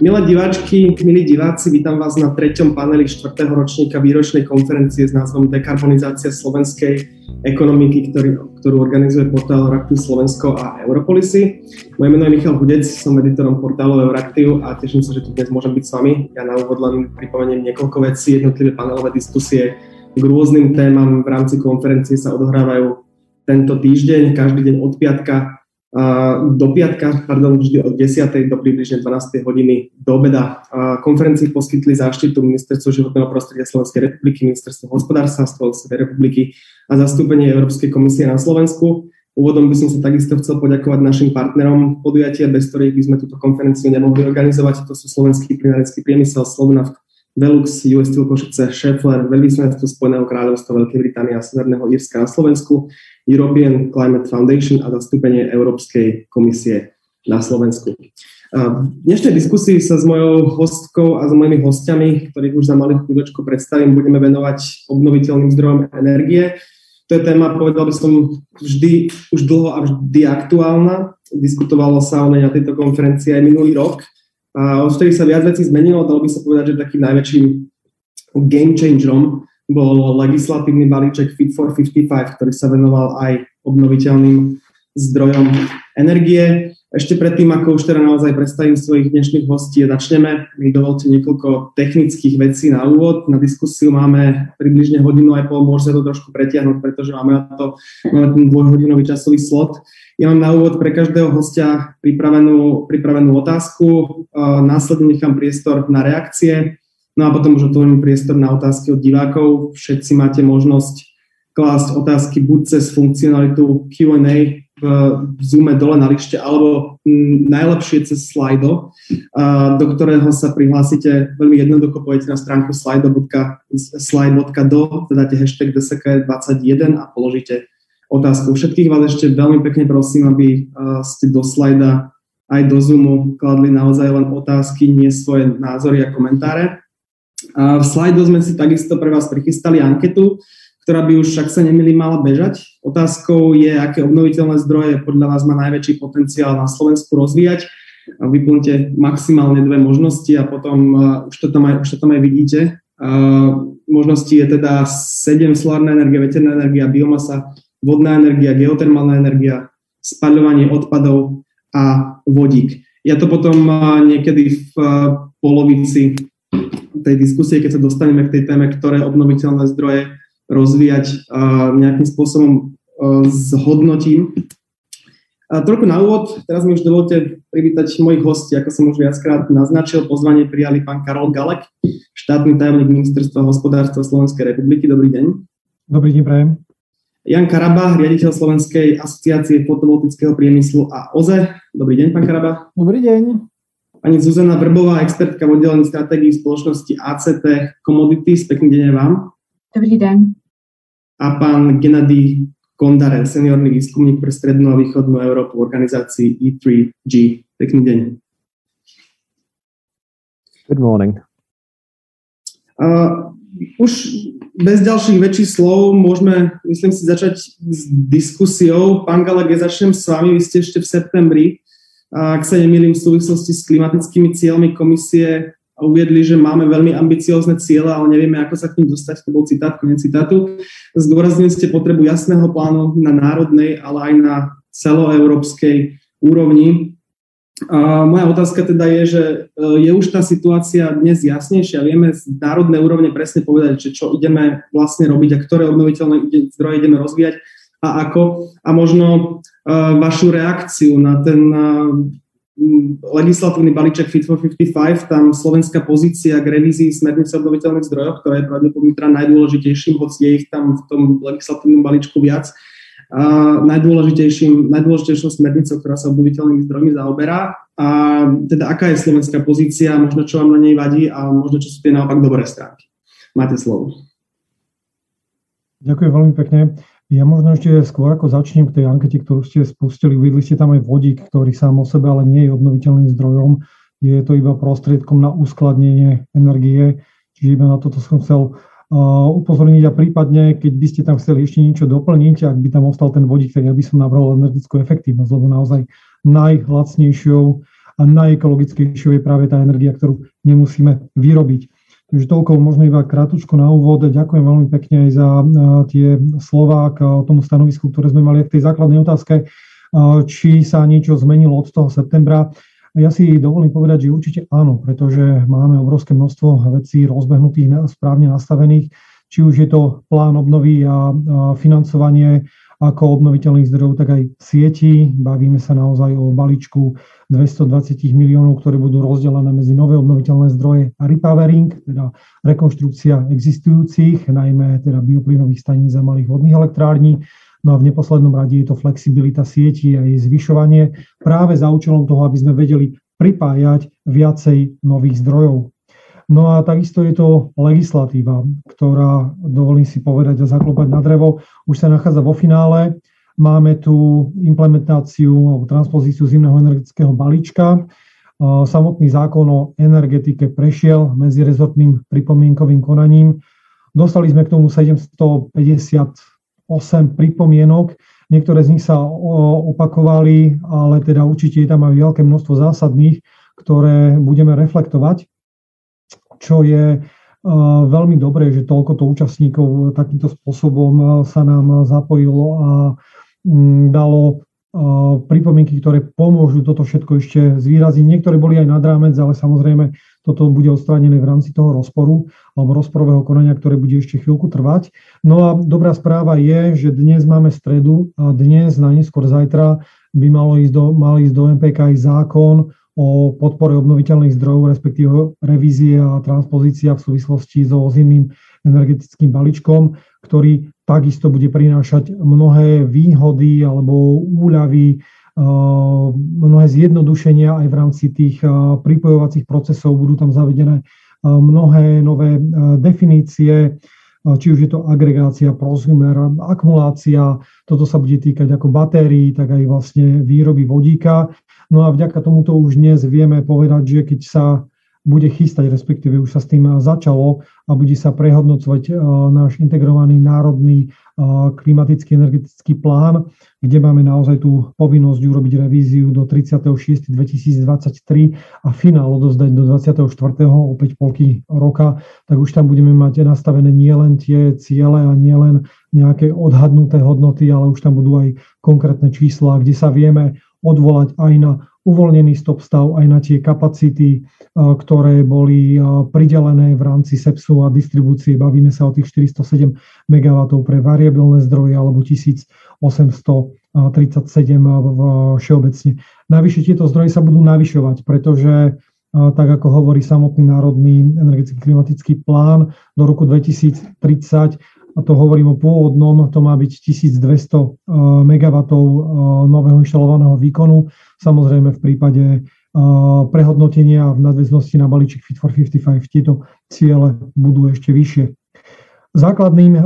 Milé diváčky, milí diváci, vítam vás na treťom paneli 4. ročníka výročnej konferencie s názvom Dekarbonizácia slovenskej ekonomiky, ktorý, ktorú organizuje portál Euraktiv Slovensko a Europolisy. Moje meno je Michal Hudec, som editorom portálu Euraktiv a teším sa, že tu dnes môžem byť s vami. Ja na úvod len pripomeniem niekoľko vecí, jednotlivé panelové diskusie k rôznym témam v rámci konferencie sa odohrávajú tento týždeň, každý deň od piatka do piatka, pardon, vždy od 10. do približne 12. hodiny do obeda. Konferencii poskytli záštitu Ministerstvo životného prostredia Slovenskej republiky, Ministerstvo hospodárstva Slovenskej republiky a zastúpenie Európskej komisie na Slovensku. Úvodom by som sa takisto chcel poďakovať našim partnerom podujatia, bez ktorých by sme túto konferenciu nemohli organizovať. To sú Slovenský plinárenský priemysel, Slovnaft, Velux, US Steel Košice, Schaeffler, Veľvyslanectvo Spojeného kráľovstva Veľkej Británie a Severného Írska na Slovensku, European Climate Foundation a zastúpenie Európskej komisie na Slovensku. V dnešnej diskusii sa s mojou hostkou a s mojimi hostiami, ktorých už za malých chvíľočku predstavím, budeme venovať obnoviteľným zdrojom energie. To je téma, povedal by som, vždy, už dlho a vždy aktuálna. Diskutovalo sa o nej na tejto konferencii aj minulý rok. A odtedy sa viac vecí zmenilo, dalo by sa povedať, že takým najväčším game changerom bol legislatívny balíček Fit for 55, ktorý sa venoval aj obnoviteľným zdrojom energie. Ešte predtým, ako už teda naozaj predstavím svojich dnešných hostí a začneme, mi dovolte niekoľko technických vecí na úvod. Na diskusiu máme približne hodinu aj pol, môže sa to trošku pretiahnuť, pretože máme na to máme ten dvojhodinový časový slot. Ja mám na úvod pre každého hostia pripravenú, pripravenú otázku, následne nechám priestor na reakcie, no a potom už otvorím priestor na otázky od divákov. Všetci máte možnosť klásť otázky buď cez funkcionalitu Q&A v Zoome dole na lište, alebo najlepšie cez Slido, do ktorého sa prihlásite veľmi jednoducho, pojete na stránku slide.do, teda hashtag DSK21 a položíte otázku. Všetkých vás ešte veľmi pekne prosím, aby ste do slajda aj do Zoomu kladli naozaj len otázky, nie svoje názory a komentáre. V slajdu sme si takisto pre vás prichystali anketu, ktorá by už, ak sa nemili, mala bežať. Otázkou je, aké obnoviteľné zdroje podľa vás má najväčší potenciál na Slovensku rozvíjať. Vyplňte maximálne dve možnosti a potom uh, už, to tam aj, už to tam aj vidíte. Uh, možnosti je teda 7 solárna energia, veterná energia, biomasa, vodná energia, geotermálna energia, spaľovanie odpadov a vodík. Ja to potom niekedy v polovici tej diskusie, keď sa dostaneme k tej téme, ktoré obnoviteľné zdroje rozvíjať, nejakým spôsobom zhodnotím. A trošku na úvod, teraz mi už dovolte privítať mojich hostí, ako som už viackrát naznačil, pozvanie prijali pán Karol Galek, štátny tajomník Ministerstva hospodárstva Slovenskej republiky. Dobrý deň. Dobrý deň, prajem. Jan Karaba, riaditeľ Slovenskej asociácie fotovoltického priemyslu a OZE. Dobrý deň, pán Karaba. Dobrý deň. Pani Zuzana Vrbová, expertka v oddelení stratégií spoločnosti ACT Commodities. Pekný deň aj vám. Dobrý deň. A pán Gennady Kondare, seniorný výskumník pre strednú a východnú Európu v organizácii E3G. Pekný deň. Good morning. Uh, už bez ďalších väčších slov môžeme, myslím si, začať s diskusiou. Pán Galak, ja začnem s vami. Vy ste ešte v septembri, ak sa nemýlim, v súvislosti s klimatickými cieľmi komisie uviedli, že máme veľmi ambiciózne ciele, ale nevieme, ako sa k ním dostať. To bol citát, koniec citátu. Zdôraznili ste potrebu jasného plánu na národnej, ale aj na celoeurópskej úrovni. A moja otázka teda je, že e, je už tá situácia dnes jasnejšia, vieme z národnej úrovne presne povedať, že čo ideme vlastne robiť a ktoré obnoviteľné zdroje ideme rozvíjať a ako. A možno uh, vašu reakciu na ten uh, legislatívny balíček Fit for 55, tam slovenská pozícia k revízii smernice obnoviteľných zdrojov, ktorá je pravdepodobne teda najdôležitejším, hoci je ich tam v tom legislatívnom balíčku viac, a najdôležitejším, najdôležitejšou smernicou, ktorá sa obnoviteľnými zdrojmi zaoberá. A teda aká je slovenská pozícia, možno čo vám na nej vadí a možno čo sú tie naopak dobré stránky. Máte slovo. Ďakujem veľmi pekne. Ja možno ešte skôr ako začnem k tej ankete, ktorú ste spustili, uvidli ste tam aj vodík, ktorý sám o sebe ale nie je obnoviteľným zdrojom. Je to iba prostriedkom na uskladnenie energie. Čiže iba na toto som chcel upozorniť a prípadne, keď by ste tam chceli ešte niečo doplniť, ak by tam ostal ten vodík, tak ja by som nabral energetickú efektívnosť, lebo naozaj najlacnejšou a najekologickejšou je práve tá energia, ktorú nemusíme vyrobiť. Takže toľko možno iba krátko na úvod. Ďakujem veľmi pekne aj za tie slova k tomu stanovisku, ktoré sme mali k tej základnej otázke, či sa niečo zmenilo od toho septembra. Ja si dovolím povedať, že určite áno, pretože máme obrovské množstvo vecí rozbehnutých, správne nastavených, či už je to plán obnovy a financovanie ako obnoviteľných zdrojov, tak aj sieti. Bavíme sa naozaj o balíčku 220 miliónov, ktoré budú rozdelené medzi nové obnoviteľné zdroje a repowering, teda rekonštrukcia existujúcich, najmä teda bioplynových staníc a malých vodných elektrární. No a v neposlednom rade je to flexibilita sieti a jej zvyšovanie práve za účelom toho, aby sme vedeli pripájať viacej nových zdrojov. No a takisto je to legislatíva, ktorá, dovolím si povedať a zaklopať na drevo, už sa nachádza vo finále. Máme tu implementáciu alebo transpozíciu zimného energetického balíčka. Samotný zákon o energetike prešiel medzirezortným pripomienkovým konaním. Dostali sme k tomu 758 pripomienok. Niektoré z nich sa opakovali, ale teda určite je tam aj veľké množstvo zásadných, ktoré budeme reflektovať čo je uh, veľmi dobré, že toľko to účastníkov takýmto spôsobom uh, sa nám zapojilo a mm, dalo pripomienky, ktoré pomôžu toto všetko ešte zvýraziť. Niektoré boli aj nad rámec, ale samozrejme toto bude odstránené v rámci toho rozporu alebo rozporového konania, ktoré bude ešte chvíľku trvať. No a dobrá správa je, že dnes máme stredu a dnes, na neskôr zajtra, by malo ísť do, mal ísť do MPK aj zákon o podpore obnoviteľných zdrojov, respektíve revízie a transpozícia v súvislosti so zimným energetickým balíčkom, ktorý takisto bude prinášať mnohé výhody alebo úľavy, mnohé zjednodušenia aj v rámci tých pripojovacích procesov. Budú tam zavedené mnohé nové definície, či už je to agregácia, prosumer, akumulácia, toto sa bude týkať ako batérií, tak aj vlastne výroby vodíka. No a vďaka tomuto už dnes vieme povedať, že keď sa bude chystať, respektíve už sa s tým začalo a bude sa prehodnocovať e, náš integrovaný národný e, klimatický energetický plán, kde máme naozaj tú povinnosť urobiť revíziu do 36.2023 a finál odozdať do 24. opäť polky roka, tak už tam budeme mať nastavené nielen tie ciele a nielen nejaké odhadnuté hodnoty, ale už tam budú aj konkrétne čísla, kde sa vieme odvolať aj na uvoľnený stop stav, aj na tie kapacity, ktoré boli pridelené v rámci SEPSu a distribúcie. Bavíme sa o tých 407 MW pre variabilné zdroje alebo 1837 všeobecne. Navyše tieto zdroje sa budú navyšovať, pretože tak ako hovorí samotný Národný energetický klimatický plán, do roku 2030 a to hovorím o pôvodnom, to má byť 1200 MW nového inštalovaného výkonu. Samozrejme v prípade prehodnotenia v nadväznosti na balíček Fit for 55 tieto ciele budú ešte vyššie. Základným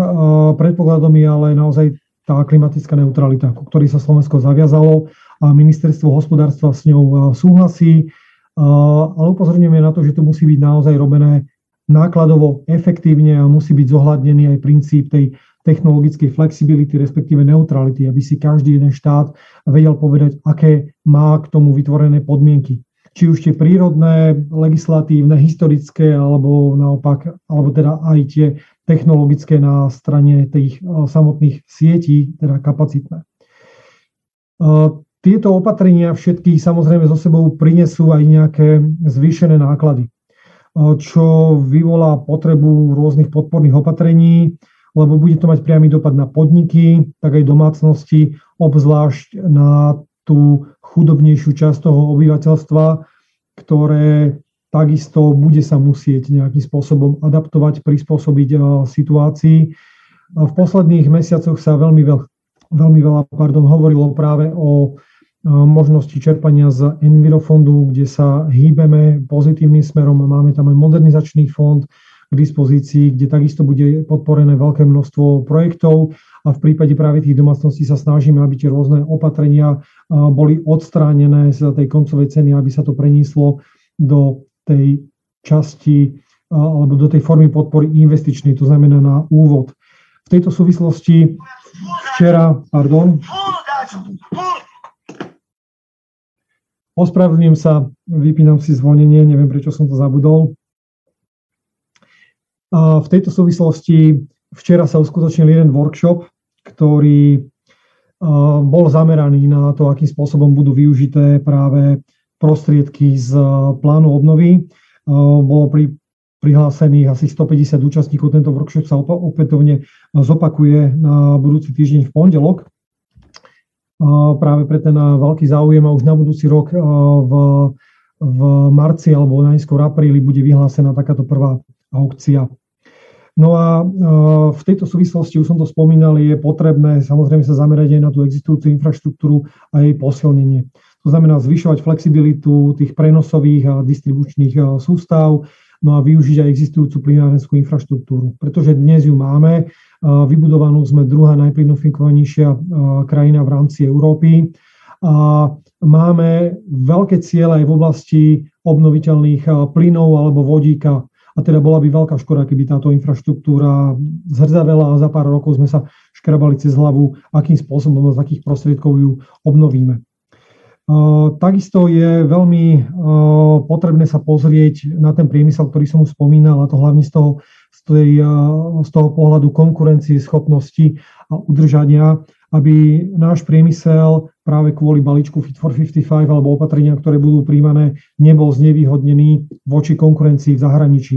predpokladom je ale naozaj tá klimatická neutralita, ku ktorej sa Slovensko zaviazalo a ministerstvo hospodárstva s ňou súhlasí, ale upozorňujeme na to, že to musí byť naozaj robené nákladovo efektívne a musí byť zohľadnený aj princíp tej technologickej flexibility, respektíve neutrality, aby si každý jeden štát vedel povedať, aké má k tomu vytvorené podmienky. Či už tie prírodné, legislatívne, historické, alebo naopak, alebo teda aj tie technologické na strane tých samotných sietí, teda kapacitné. Tieto opatrenia všetky samozrejme so sebou prinesú aj nejaké zvýšené náklady čo vyvolá potrebu rôznych podporných opatrení, lebo bude to mať priamy dopad na podniky, tak aj domácnosti, obzvlášť na tú chudobnejšiu časť toho obyvateľstva, ktoré takisto bude sa musieť nejakým spôsobom adaptovať, prispôsobiť situácii. V posledných mesiacoch sa veľmi, veľ, veľmi veľa pardon, hovorilo práve o možnosti čerpania z Envirofondu, kde sa hýbeme pozitívnym smerom. Máme tam aj modernizačný fond k dispozícii, kde takisto bude podporené veľké množstvo projektov a v prípade práve tých domácností sa snažíme, aby tie rôzne opatrenia boli odstránené z tej koncovej ceny, aby sa to prenieslo do tej časti alebo do tej formy podpory investičnej, to znamená na úvod. V tejto súvislosti včera, pardon, Ospravedlňujem sa, vypínam si zvonenie, neviem prečo som to zabudol. A v tejto súvislosti včera sa uskutočnil jeden workshop, ktorý bol zameraný na to, akým spôsobom budú využité práve prostriedky z plánu obnovy. Bolo pri, prihlásených asi 150 účastníkov. Tento workshop sa opätovne zopakuje na budúci týždeň v pondelok práve pre ten veľký záujem a už na budúci rok v, v marci alebo najskôr apríli bude vyhlásená takáto prvá aukcia. No a v tejto súvislosti, už som to spomínal, je potrebné samozrejme sa zamerať aj na tú existujúcu infraštruktúru a jej posilnenie. To znamená zvyšovať flexibilitu tých prenosových a distribučných sústav, no a využiť aj existujúcu plynárenskú infraštruktúru. Pretože dnes ju máme, vybudovanú sme druhá najplynofikovanejšia krajina v rámci Európy a máme veľké ciele aj v oblasti obnoviteľných plynov alebo vodíka. A teda bola by veľká škoda, keby táto infraštruktúra zhrdzavela a za pár rokov sme sa škrabali cez hlavu, akým spôsobom a z akých prostriedkov ju obnovíme. Takisto je veľmi potrebné sa pozrieť na ten priemysel, ktorý som už spomínal, a to hlavne z toho, z, tej, z toho pohľadu konkurencie, schopnosti a udržania, aby náš priemysel práve kvôli balíčku Fit for 55 alebo opatrenia, ktoré budú príjmané, nebol znevýhodnený voči konkurencii v zahraničí.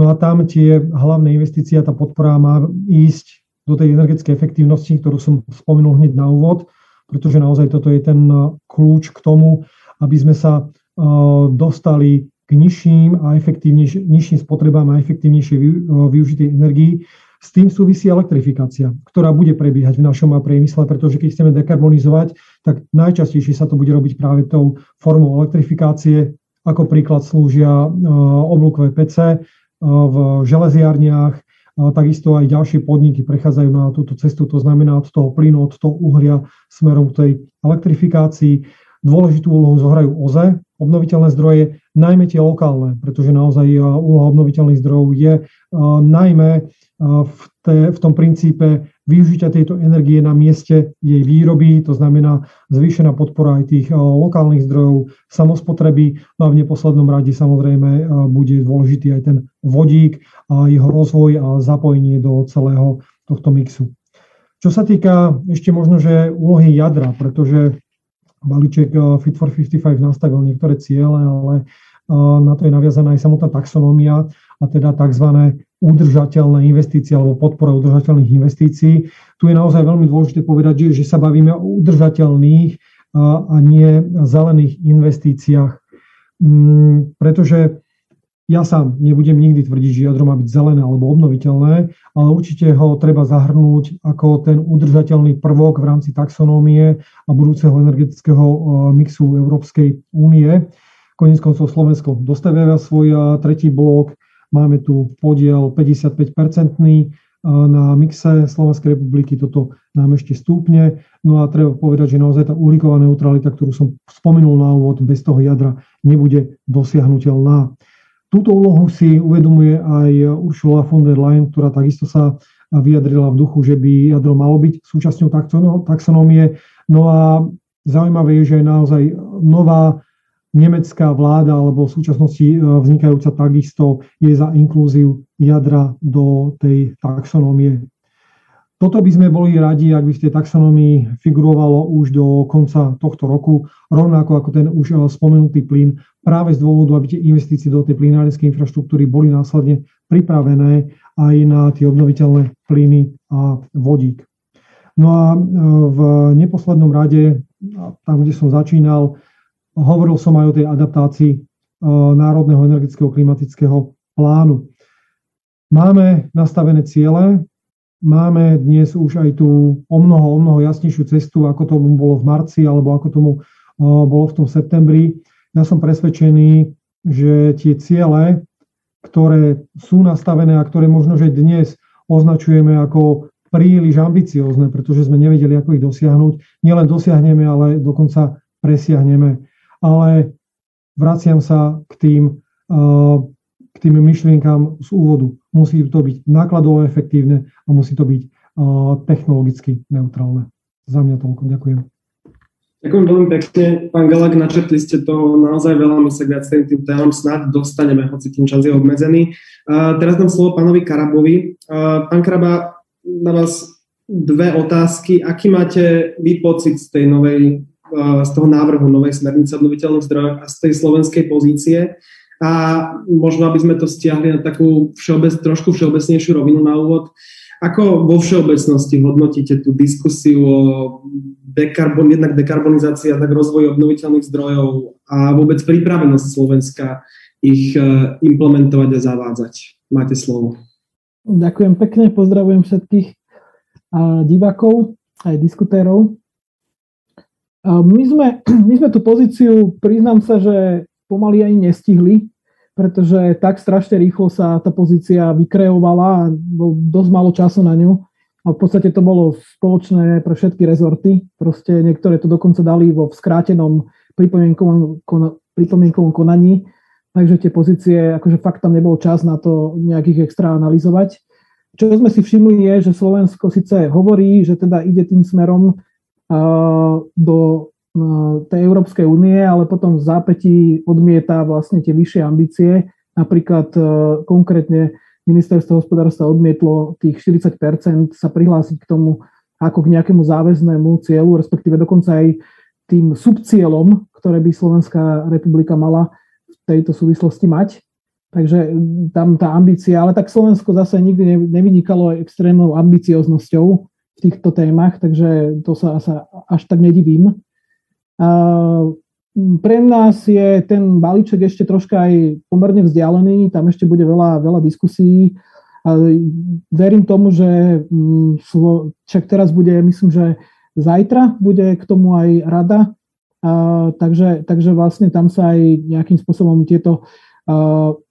No a tam tie hlavné investície, tá podpora má ísť do tej energetickej efektívnosti, ktorú som spomenul hneď na úvod, pretože naozaj toto je ten uh, kľúč k tomu, aby sme sa uh, dostali k nižším a efektívnejším, nižším spotrebám a efektívnejšej využitej energii. S tým súvisí elektrifikácia, ktorá bude prebiehať v našom priemysle, pretože keď chceme dekarbonizovať, tak najčastejšie sa to bude robiť práve tou formou elektrifikácie. Ako príklad slúžia oblúkové PC v železiarniach, Takisto aj ďalšie podniky prechádzajú na túto cestu, to znamená od toho plynu, od toho uhlia smerom k tej elektrifikácii. Dôležitú úlohu zohrajú OZE, obnoviteľné zdroje, najmä tie lokálne, pretože naozaj úloha obnoviteľných zdrojov je najmä v, te, v tom princípe využitia tejto energie na mieste jej výroby, to znamená zvýšená podpora aj tých lokálnych zdrojov, samospotreby, no a v neposlednom rade samozrejme bude dôležitý aj ten vodík a jeho rozvoj a zapojenie do celého tohto mixu. Čo sa týka ešte možno, že úlohy jadra, pretože balíček Fit for 55 nastavil niektoré ciele, ale na to je naviazaná aj samotná taxonómia a teda tzv udržateľné investície alebo podpora udržateľných investícií. Tu je naozaj veľmi dôležité povedať, že, že sa bavíme o udržateľných a, a nie zelených investíciách. Mm, pretože ja sám nebudem nikdy tvrdiť, že jadro má byť zelené alebo obnoviteľné, ale určite ho treba zahrnúť ako ten udržateľný prvok v rámci taxonómie a budúceho energetického mixu Európskej únie. Koniec koncov Slovensko dostavia svoj tretí blok, Máme tu podiel 55-percentný na mixe Slovenskej republiky, toto nám ešte stúpne. No a treba povedať, že naozaj tá uhlíková neutralita, ktorú som spomenul na úvod, bez toho jadra nebude dosiahnutelná. Túto úlohu si uvedomuje aj Ursula von der Leyen, ktorá takisto sa vyjadrila v duchu, že by jadro malo byť súčasťou taxonómie. No a zaujímavé je, že je naozaj nová nemecká vláda alebo v súčasnosti e, vznikajúca takisto je za inklúziu jadra do tej taxonómie. Toto by sme boli radi, ak by v tej taxonómii figurovalo už do konca tohto roku, rovnako ako ten už e, spomenutý plyn, práve z dôvodu, aby tie investície do tej plynárenskej infraštruktúry boli následne pripravené aj na tie obnoviteľné plyny a vodík. No a e, v neposlednom rade, tam, kde som začínal, Hovoril som aj o tej adaptácii e, Národného energetického klimatického plánu. Máme nastavené ciele, máme dnes už aj tú o mnoho, o mnoho jasnejšiu cestu, ako tomu bolo v marci alebo ako tomu bolo v tom septembri. Ja som presvedčený, že tie ciele, ktoré sú nastavené a ktoré možno, že dnes označujeme ako príliš ambiciózne, pretože sme nevedeli, ako ich dosiahnuť, nielen dosiahneme, ale dokonca presiahneme ale vraciam sa k tým, k tým myšlienkám z úvodu. Musí to byť nákladovo efektívne a musí to byť technologicky neutrálne. Za mňa toľko. Ďakujem. Ďakujem veľmi pekne. Pán Galak, načrtli ste to naozaj veľa, my sa viac tým témam snad dostaneme, hoci tým čas je obmedzený. Uh, teraz dám slovo pánovi Karabovi. Uh, pán Karaba, na vás dve otázky. Aký máte vy pocit z tej novej, uh, z toho návrhu novej smernice obnoviteľných zdrojov a z tej slovenskej pozície? A možno, aby sme to stiahli na takú všeobec, trošku všeobecnejšiu rovinu na úvod, ako vo všeobecnosti hodnotíte tú diskusiu o dekarbon, jednak dekarbonizácii a tak rozvoji obnoviteľných zdrojov a vôbec pripravenosť Slovenska ich e, implementovať a zavádzať? Máte slovo. Ďakujem pekne, pozdravujem všetkých divákov aj diskutérov. My sme, my sme tú pozíciu, priznám sa, že pomaly ani nestihli pretože tak strašne rýchlo sa tá pozícia vykreovala a bol dosť málo času na ňu. A v podstate to bolo spoločné pre všetky rezorty. Proste niektoré to dokonca dali vo skrátenom pripomienkovom, pripomienkovom konaní, takže tie pozície, akože fakt tam nebol čas na to nejakých extra analyzovať. Čo sme si všimli je, že Slovensko síce hovorí, že teda ide tým smerom uh, do tej Európskej únie, ale potom v zápätí odmieta vlastne tie vyššie ambície. Napríklad e, konkrétne ministerstvo hospodárstva odmietlo tých 40 sa prihlásiť k tomu ako k nejakému záväznému cieľu, respektíve dokonca aj tým subcieľom, ktoré by Slovenská republika mala v tejto súvislosti mať. Takže tam tá ambícia, ale tak Slovensko zase nikdy nevynikalo extrémnou ambicioznosťou v týchto témach, takže to sa, sa až tak nedivím. Pre nás je ten balíček ešte troška aj pomerne vzdialený, tam ešte bude veľa, veľa diskusí. Verím tomu, že však teraz bude, myslím, že zajtra bude k tomu aj rada, takže, takže vlastne tam sa aj nejakým spôsobom tieto,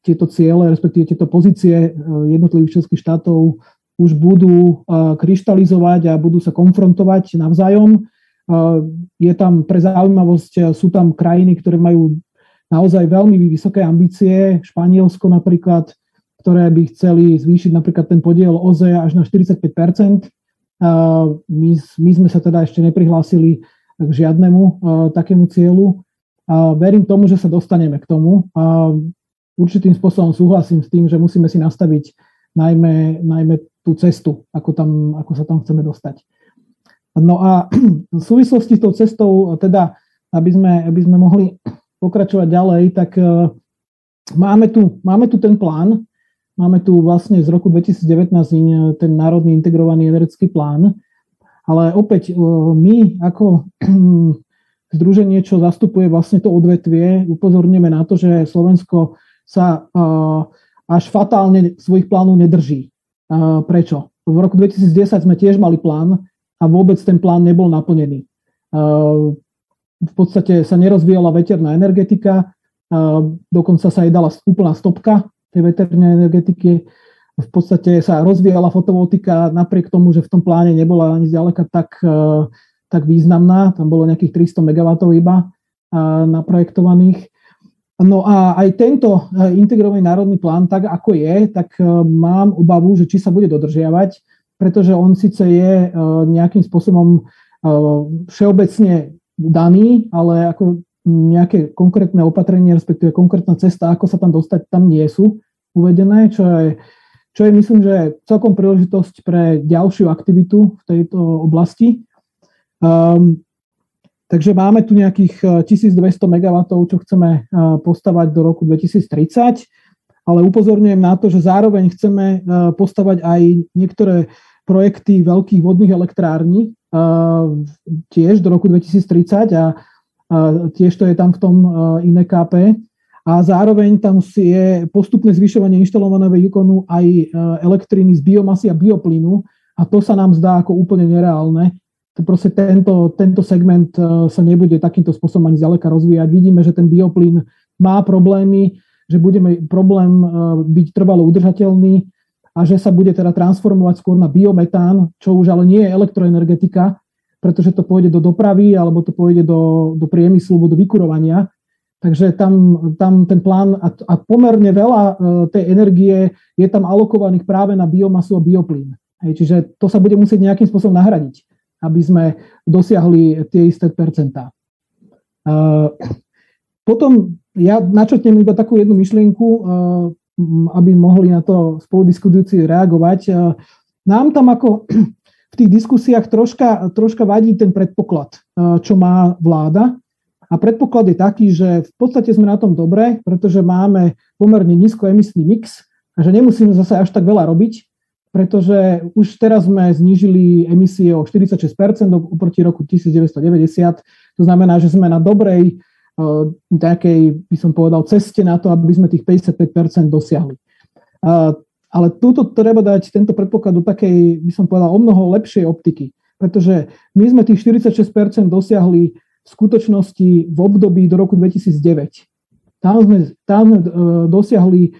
tieto ciele, respektíve tieto pozície e, jednotlivých českých štátov už budú kryštalizovať a budú sa konfrontovať navzájom. Je tam pre zaujímavosť, sú tam krajiny, ktoré majú naozaj veľmi vysoké ambície, Španielsko napríklad, ktoré by chceli zvýšiť napríklad ten podiel OZE až na 45 my, my sme sa teda ešte neprihlásili k žiadnemu takému cieľu. Verím tomu, že sa dostaneme k tomu. Určitým spôsobom súhlasím s tým, že musíme si nastaviť najmä, najmä tú cestu, ako, tam, ako sa tam chceme dostať. No a v súvislosti s tou cestou, teda, aby sme, aby sme mohli pokračovať ďalej, tak e, máme tu, máme tu ten plán, máme tu vlastne z roku 2019 ten Národný integrovaný energetický plán, ale opäť e, my ako združenie, čo zastupuje vlastne to odvetvie, upozorníme na to, že Slovensko sa e, až fatálne svojich plánov nedrží. Prečo? V roku 2010 sme tiež mali plán, a vôbec ten plán nebol naplnený. V podstate sa nerozvíjala veterná energetika, dokonca sa jej dala úplná stopka tej veternej energetiky. V podstate sa rozvíjala fotovoltika napriek tomu, že v tom pláne nebola ani zďaleka tak, tak významná. Tam bolo nejakých 300 MW iba naprojektovaných. No a aj tento integrovaný národný plán, tak ako je, tak mám obavu, že či sa bude dodržiavať pretože on síce je e, nejakým spôsobom e, všeobecne daný, ale ako nejaké konkrétne opatrenie, respektíve konkrétna cesta, ako sa tam dostať, tam nie sú uvedené, čo je, čo je myslím, že celkom príležitosť pre ďalšiu aktivitu v tejto oblasti. Um, takže máme tu nejakých 1200 MW, čo chceme postavať do roku 2030, ale upozorňujem na to, že zároveň chceme postavať aj niektoré projekty veľkých vodných elektrární tiež do roku 2030 a tiež to je tam v tom INEKP. A zároveň tam je postupné zvyšovanie inštalovaného výkonu aj elektriny z biomasy a bioplynu a to sa nám zdá ako úplne nereálne. To proste tento, tento segment sa nebude takýmto spôsobom ani zďaleka rozvíjať. Vidíme, že ten bioplyn má problémy, že budeme problém byť trvalo udržateľný a že sa bude teda transformovať skôr na biometán, čo už ale nie je elektroenergetika, pretože to pôjde do dopravy alebo to pôjde do, do priemyslu alebo do vykurovania. Takže tam, tam ten plán a, a pomerne veľa e, tej energie je tam alokovaných práve na biomasu a bioplyn. Hej, čiže to sa bude musieť nejakým spôsobom nahradiť, aby sme dosiahli tie isté percentá. Potom ja načrtnem iba takú jednu myšlienku, aby mohli na to spoludiskutujúci reagovať. Nám tam ako v tých diskusiách troška, troška vadí ten predpoklad, čo má vláda. A predpoklad je taký, že v podstate sme na tom dobre, pretože máme pomerne nízkoemisný mix a že nemusíme zase až tak veľa robiť, pretože už teraz sme znížili emisie o 46% oproti roku 1990. To znamená, že sme na dobrej nejakej, by som povedal, ceste na to, aby sme tých 55% dosiahli. Ale túto treba dať tento predpoklad do takej, by som povedal, o mnoho lepšej optiky, pretože my sme tých 46% dosiahli v skutočnosti v období do roku 2009. Tam sme, tam sme dosiahli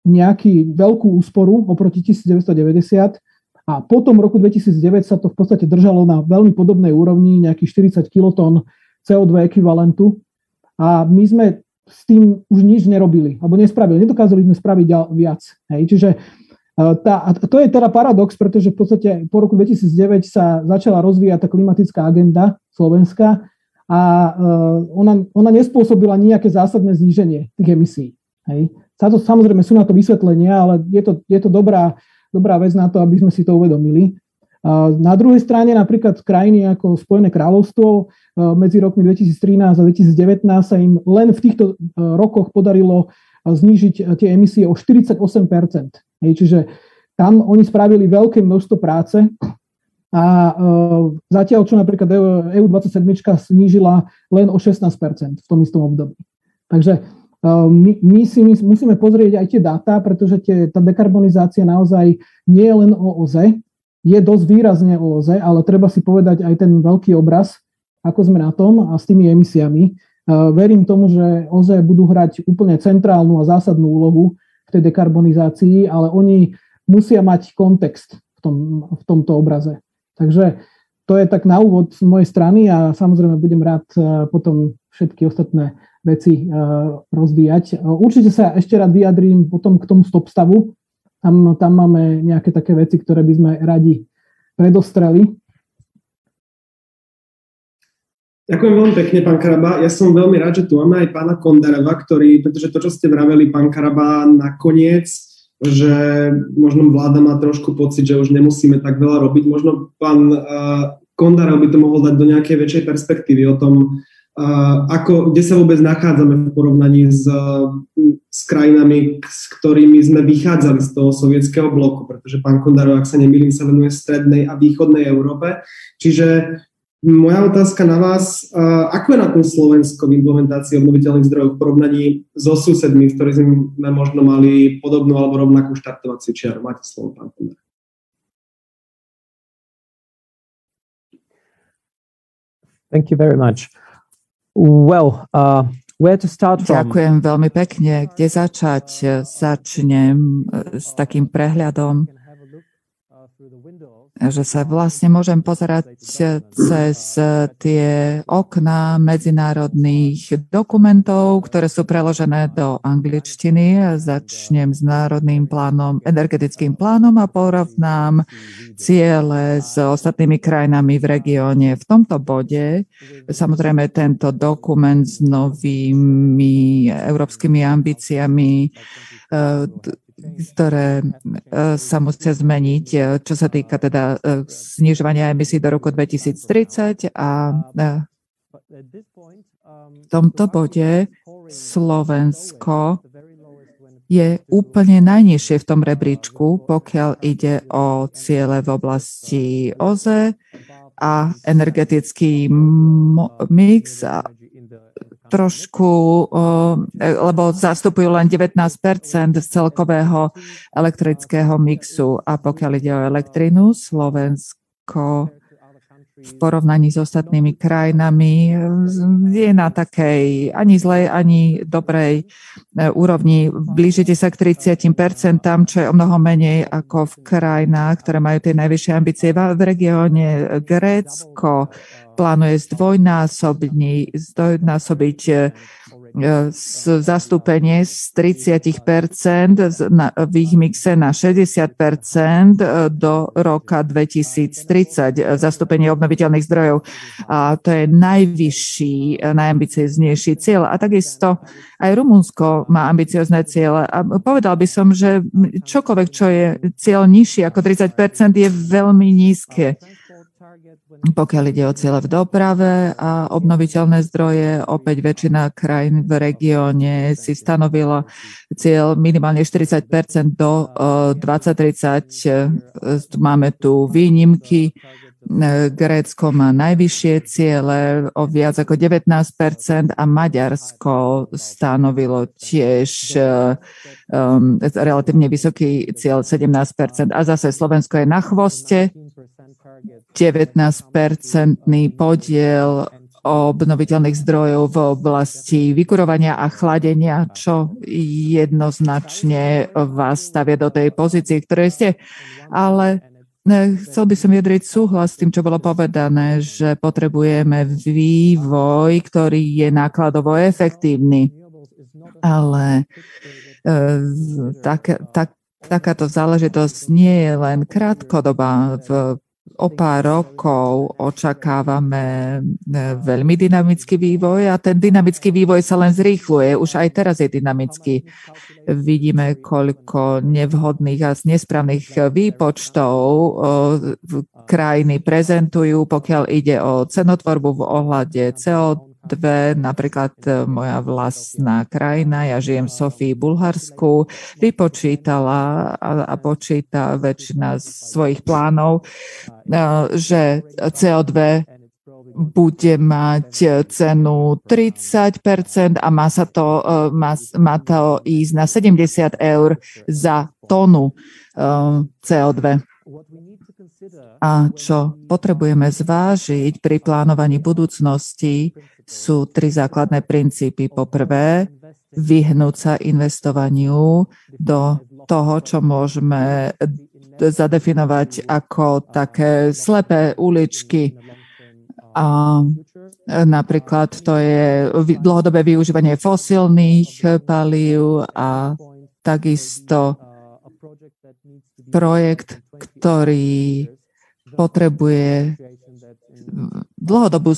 nejaký veľkú úsporu oproti 1990 a potom roku 2009 sa to v podstate držalo na veľmi podobnej úrovni, nejakých 40 kilotón CO2 ekvivalentu a my sme s tým už nič nerobili, alebo nespravili, nedokázali sme spraviť viac. Hej. Čiže tá, a to je teda paradox, pretože v podstate po roku 2009 sa začala rozvíjať tá klimatická agenda Slovenska a uh, ona, ona nespôsobila nejaké zásadné zníženie tých emisí. Hej. samozrejme sú na to vysvetlenia, ale je to, je to dobrá, dobrá vec na to, aby sme si to uvedomili. Na druhej strane napríklad krajiny ako Spojené kráľovstvo uh, medzi rokmi 2013 a 2019 sa im len v týchto rokoch podarilo znížiť tie emisie o 48 Hej, čiže tam oni spravili veľké množstvo práce. A zatiaľ, čo napríklad EU27 snížila len o 16% v tom istom období. Takže my, my si my musíme pozrieť aj tie dáta, pretože tie, tá dekarbonizácia naozaj nie je len o OZE, je dosť výrazne OZE, ale treba si povedať aj ten veľký obraz, ako sme na tom a s tými emisiami. Uh, verím tomu, že OZE budú hrať úplne centrálnu a zásadnú úlohu v tej dekarbonizácii, ale oni musia mať kontext v, tom, v tomto obraze. Takže to je tak na úvod z mojej strany a samozrejme budem rád e, potom všetky ostatné veci e, rozvíjať. Určite sa ešte rád vyjadrím potom k tomu stop stavu. Tam, tam máme nejaké také veci, ktoré by sme radi predostreli. Ďakujem veľmi pekne, pán Karaba. Ja som veľmi rád, že tu máme aj pána Kondareva, ktorý, pretože to, čo ste vraveli, pán Karaba, nakoniec, že možno vláda má trošku pocit, že už nemusíme tak veľa robiť. Možno pán uh, Kondarev by to mohol dať do nejakej väčšej perspektívy o tom, ako, kde sa vôbec nachádzame v porovnaní s, s krajinami, s ktorými sme vychádzali z toho sovietského bloku, pretože pán Kondarov, ak sa nemýlim, sa venuje strednej a východnej Európe. Čiže moja otázka na vás, ako je na tom Slovensko v implementácii obnoviteľných zdrojov v porovnaní so susedmi, s ktorými sme možno mali podobnú alebo rovnakú štartovaciu čiaru? Máte slovo, pán Kondar. Thank you very much. Well, uh, where to start from? Ďakujem veľmi pekne. Kde začať? Začnem s takým prehľadom že sa vlastne môžem pozerať cez tie okná medzinárodných dokumentov, ktoré sú preložené do angličtiny. Začnem s národným plánom, energetickým plánom a porovnám ciele s ostatnými krajinami v regióne. V tomto bode samozrejme tento dokument s novými európskymi ambíciami ktoré e, sa musia zmeniť, e, čo sa týka teda e, znižovania emisí do roku 2030 a v tomto bode Slovensko je úplne najnižšie v tom rebríčku, pokiaľ ide o ciele v oblasti OZE a energetický mix trošku, lebo zastupujú len 19 z celkového elektrického mixu. A pokiaľ ide o elektrinu, Slovensko v porovnaní s ostatnými krajinami je na takej ani zlej, ani dobrej e, úrovni. Blížite sa k 30%, čo je o mnoho menej ako v krajinách, ktoré majú tie najvyššie ambície v regióne Grécko, plánuje zdvojnásobiť eh, zastúpenie z 30% v ich mixe na 60% do roka 2030, zastúpenie obnoviteľných zdrojov. A to je najvyšší, najambicioznejší cieľ. A takisto aj Rumunsko má ambiciozne ciele. A povedal by som, že čokoľvek, čo je cieľ nižší ako 30%, je veľmi nízke pokiaľ ide o cieľe v doprave a obnoviteľné zdroje, opäť väčšina krajín v regióne si stanovila cieľ minimálne 40% do 2030. Máme tu výnimky. Grécko má najvyššie ciele o viac ako 19% a Maďarsko stanovilo tiež um, relatívne vysoký cieľ 17% a zase Slovensko je na chvoste 19-percentný podiel obnoviteľných zdrojov v oblasti vykurovania a chladenia, čo jednoznačne vás stavia do tej pozície, ktoré ste. Ale e, chcel by som vyjadriť súhlas s tým, čo bolo povedané, že potrebujeme vývoj, ktorý je nákladovo efektívny. Ale e, tak, tak, takáto záležitosť nie je len krátkodobá. V o pár rokov očakávame e, veľmi dynamický vývoj a ten dynamický vývoj sa len zrýchluje. Už aj teraz je dynamický. Vidíme, koľko nevhodných a nesprávnych výpočtov krajiny prezentujú, pokiaľ ide o cenotvorbu v ohľade CO2 dve, napríklad e, moja vlastná krajina, ja žijem v Sofii, Bulharsku, vypočítala a, a počíta väčšina svojich plánov, e, že CO2 bude mať cenu 30% a má, sa to, e, má, má to ísť na 70 eur za tonu CO2. A čo potrebujeme zvážiť pri plánovaní budúcnosti, sú tri základné princípy. Poprvé, vyhnúť sa investovaniu do toho, čo môžeme zadefinovať ako také slepé uličky. A napríklad to je dlhodobé využívanie fosílnych palív a takisto projekt, ktorý potrebuje dlhodobú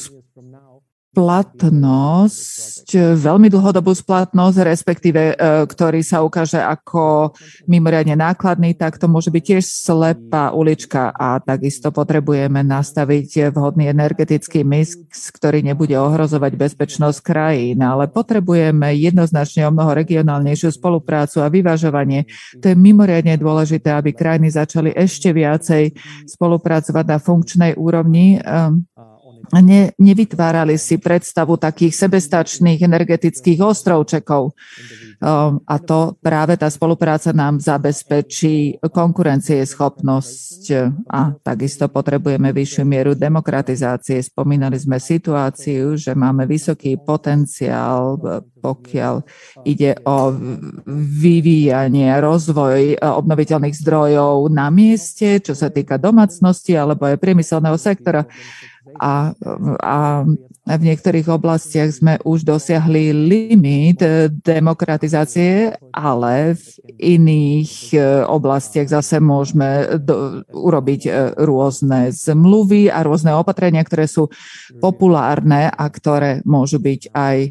splatnosť, veľmi dlhodobú splatnosť, respektíve e, ktorý sa ukáže ako mimoriadne nákladný, tak to môže byť tiež slepá ulička a takisto potrebujeme nastaviť vhodný energetický mix, ktorý nebude ohrozovať bezpečnosť krajín, ale potrebujeme jednoznačne o mnoho regionálnejšiu spoluprácu a vyvažovanie. To je mimoriadne dôležité, aby krajiny začali ešte viacej spolupracovať na funkčnej úrovni ne, nevytvárali si predstavu takých sebestačných energetických ostrovčekov. Um, a to práve tá spolupráca nám zabezpečí konkurencieschopnosť a takisto potrebujeme vyššiu mieru demokratizácie. Spomínali sme situáciu, že máme vysoký potenciál, pokiaľ ide o vyvíjanie rozvoj obnoviteľných zdrojov na mieste, čo sa týka domácnosti alebo aj priemyselného sektora a, a v niektorých oblastiach sme už dosiahli limit demokratizácie, ale v iných e, oblastiach zase môžeme do, urobiť e, rôzne zmluvy a rôzne opatrenia, ktoré sú populárne a ktoré môžu byť aj e,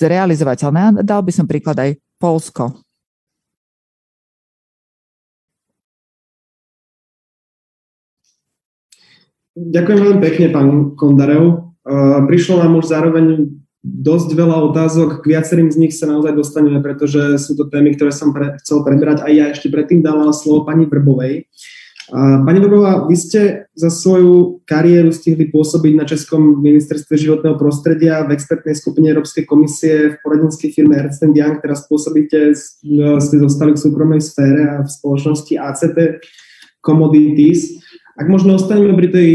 zrealizovateľné. Dal by som príklad aj Polsko. Ďakujem veľmi pekne, pán Kondarev. Prišlo nám už zároveň dosť veľa otázok, k viacerým z nich sa naozaj dostaneme, pretože sú to témy, ktoré som pre, chcel prebrať a ja ešte predtým dávala slovo pani Vrbovej. Pani Vrbová, vy ste za svoju kariéru stihli pôsobiť na Českom ministerstve životného prostredia v expertnej skupine Európskej komisie v poradenskej firme Ernst Young, teraz pôsobíte, ste zostali v súkromnej sfére a v spoločnosti ACT Commodities. Ak možno ostaneme pri tej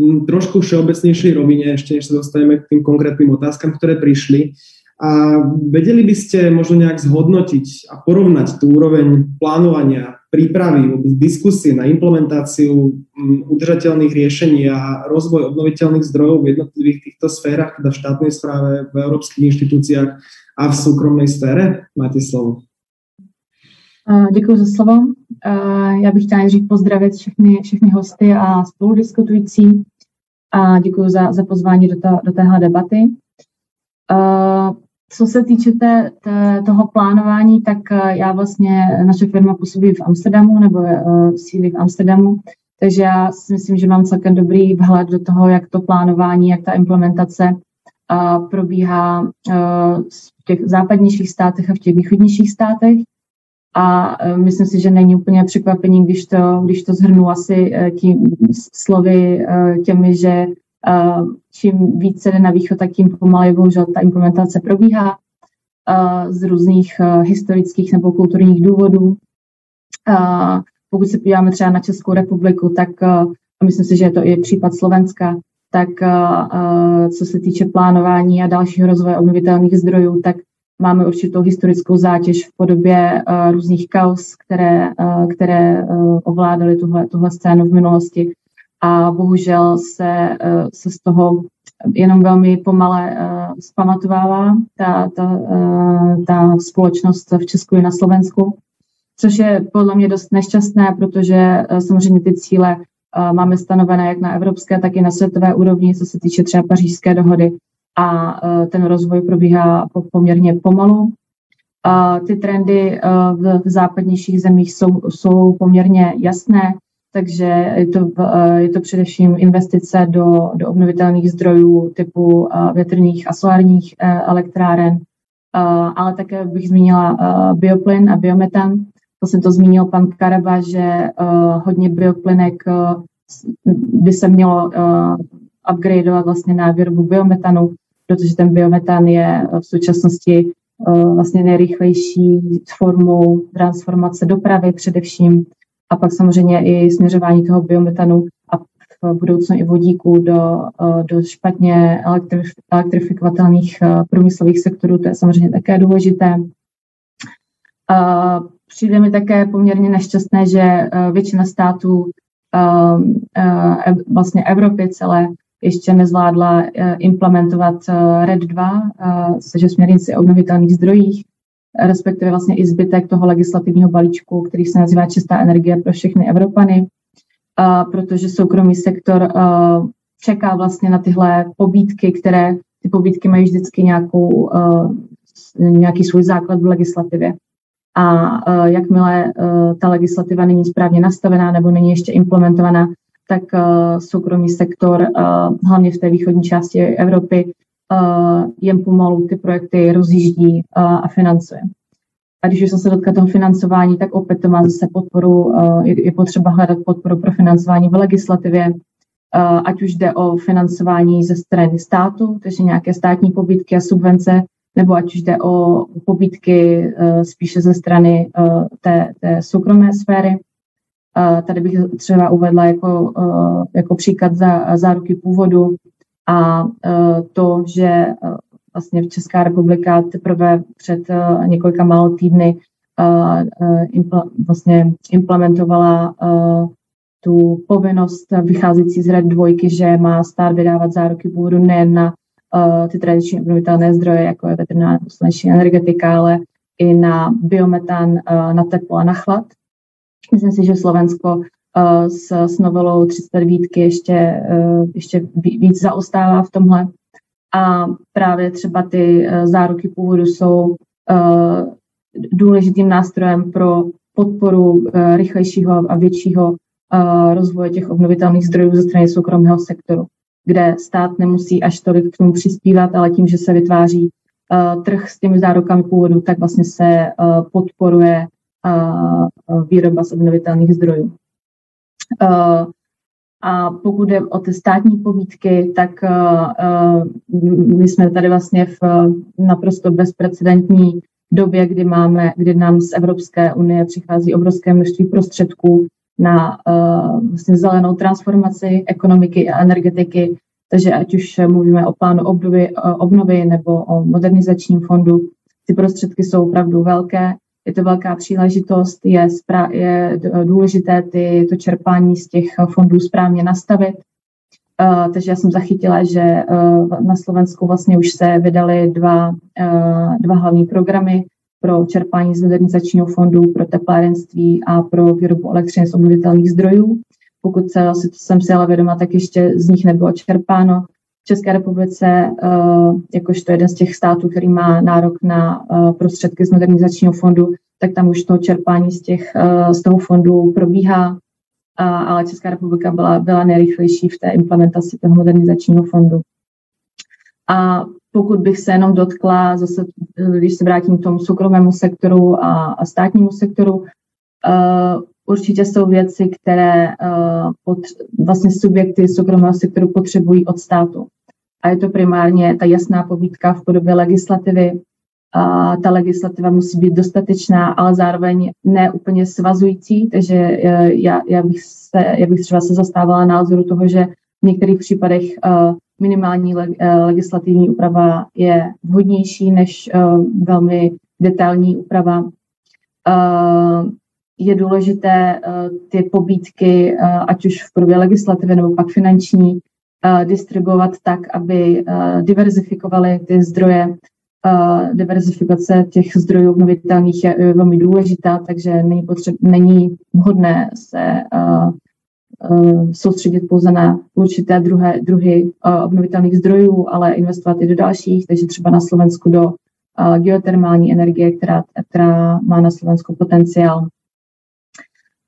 mm, trošku všeobecnejšej rovine, ešte než sa dostaneme k tým konkrétnym otázkam, ktoré prišli. A vedeli by ste možno nejak zhodnotiť a porovnať tú úroveň plánovania, prípravy, diskusie na implementáciu mm, udržateľných riešení a rozvoj obnoviteľných zdrojov v jednotlivých týchto sférach, teda v štátnej správe, v európskych inštitúciách a v súkromnej sfére? Máte slovo. Děkuji za slovo. Já bych chtěla nejdřív pozdravit všechny, všechny hosty a spoludiskutující a děkuji za, za pozvání do, to, do téhle debaty. Co se týče té, té, toho plánování, tak eh, já vlastně, naše firma působí v Amsterdamu nebo uh, sídlí v Amsterdamu, takže já si myslím, že mám celkem dobrý vhled do toho, jak to plánování, jak ta implementace uh, probíhá v těch západnějších státech a v těch východnějších státech. A uh, myslím si, že není úplně překvapení, když to, když to zhrnu asi uh, tím slovy uh, těmi, že čím více jde na východ, tak tím pomaleji bohužel ta implementace probíhá z různých historických nebo kulturních důvodů. Pokud se podíváme třeba na Českou republiku, tak myslím si, že je to i případ Slovenska, tak co se týče plánování a dalšího rozvoje obnovitelných zdrojů, tak máme určitou historickou zátěž v podobě různých kaus, které, které ovládaly tuhle, tuhle scénu v minulosti. A bohužel se, eh, se z toho jenom velmi pomale uh, zpamatovává ta, ta, uh, ta společnost v Česku i na Slovensku, což je podle mě dost nešťastné, protože uh, samozřejmě ty cíle uh, máme stanovené jak na evropské, tak i na světové úrovni, co se týče třeba pařížské dohody a uh, ten rozvoj probíhá po, poměrně pomalu. Ty trendy uh, v, západnějších zemích jsou, jsou poměrně jasné takže je to, je to především investice do, do obnovitelných zdrojů typu větrných a solárních e, elektráren, ale také bych zmínila bioplyn a biometan. To jsem to zmínil pan Karaba, že hodně bioplynek by se mělo upgradeovat vlastně na výrobu biometanu, protože ten biometan je v současnosti vlastně nejrychlejší formou transformace dopravy především a pak samozřejmě i směřování toho biometanu a v budoucnu i vodíku do, eh, do špatně elektrifikovatelných eh, průmyslových sektorů, to je samozřejmě také důležité. Přijde mi také poměrně nešťastné, že eh, většina států vlastně Evropy celé ještě nezvládla implementovat RED 2, což je směrnici o obnovitelných zdrojích, respektive vlastně i zbytek toho legislativního balíčku, který se nazývá Čistá energie pro všechny Evropany, protože soukromý sektor čeká vlastně na tyhle pobídky, které ty pobídky mají vždycky nějakou, nějaký svůj základ v legislativě. A jakmile ta legislativa není správně nastavená nebo není ještě implementovaná, tak soukromý sektor, hlavně v té východní části Evropy, jen pomalu ty projekty rozjíždí a financuje. A když už se dotkla toho financování, tak opět to má zase podporu, je potřeba hledat podporu pro financování v legislativě, ať už jde o financování ze strany státu, takže nějaké státní pobytky a subvence, nebo ať už jde o pobídky spíše ze strany té, té soukromé sféry. Tady bych třeba uvedla jako, jako příklad za záruky původu, a e, to, že e, vlastně Česká republika teprve před e, několika málo týdny vlastně implementovala tu povinnost vycházející z RED dvojky, že má stát vydávat záruky původu nejen na ty tradiční obnovitelné zdroje, jako je veterná sluneční energetika, ale i na biometan, na teplo a na chlad. Myslím si, že Slovensko s, s novelou 309 ještě, e, ještě víc zaostává v tomhle. A právě třeba ty e, záruky původu jsou důležitým nástrojem pro podporu rychlejšího a většího rozvoje těch obnovitelných zdrojů ze strany soukromého sektoru, kde stát nemusí až tolik k tomu přispívat, ale tím, že se vytváří trh s těmi zárukami původu, tak vlastně se podporuje výroba z obnovitelných zdrojů. A pokud jde o ty státní pobídky, tak my jsme tady vlastně v naprosto bezprecedentní době, kdy, máme, kdy nám z Evropské unie přichází obrovské množství prostředků na vlastně zelenou transformaci ekonomiky a energetiky Takže ať už mluvíme o plánu obnovy, obnovy nebo o modernizačním fondu, ty prostředky jsou opravdu velké, je to velká příležitost, je, je důležité ty, to čerpání z těch fondů správně nastavit. Uh, takže já jsem zachytila, že uh, na Slovensku vlastně už se vydali dva, uh, dva hlavní programy pro čerpání z modernizačního fondu pro teplárenství a pro výrobu elektřiny z obnovitelných zdrojů. Pokud se, jsem si ale vědoma, tak ještě z nich nebylo čerpáno. České republice, jakožto jeden z těch států, který má nárok na prostředky z modernizačního fondu, tak tam už to čerpání z, těch, z toho fondu probíhá, ale Česká republika byla, byla nejrychlejší v té implementaci toho modernizačního fondu. A pokud bych se jenom dotkla, zase, když se vrátím k tomu soukromému sektoru a, a státnímu sektoru, určitě jsou věci, které uh, pot, vlastně subjekty soukromého sektoru potřebují od státu. A je to primárně ta jasná pobídka v podobě legislativy. A ta legislativa musí být dostatečná, ale zároveň ne úplně svazující, takže uh, já, já, bych se, já bych třeba se zastávala názoru toho, že v některých případech uh, minimální eh, legislativní úprava je vhodnější než eh, velmi detailní úprava. Eh, je důležité ty pobídky, ať už v podobě legislativy nebo pak finanční, distribuovat tak, aby diverzifikovaly ty zdroje. Diverzifikace těch zdrojů obnovitelných je velmi důležitá, takže není, potřeb, není vhodné se Eh, soustředit pouze na určité druhé, druhy eh, obnovitelných zdrojů, ale investovat i do dalších, takže třeba na Slovensku do eh, geotermální energie, která, která má na Slovensku potenciál.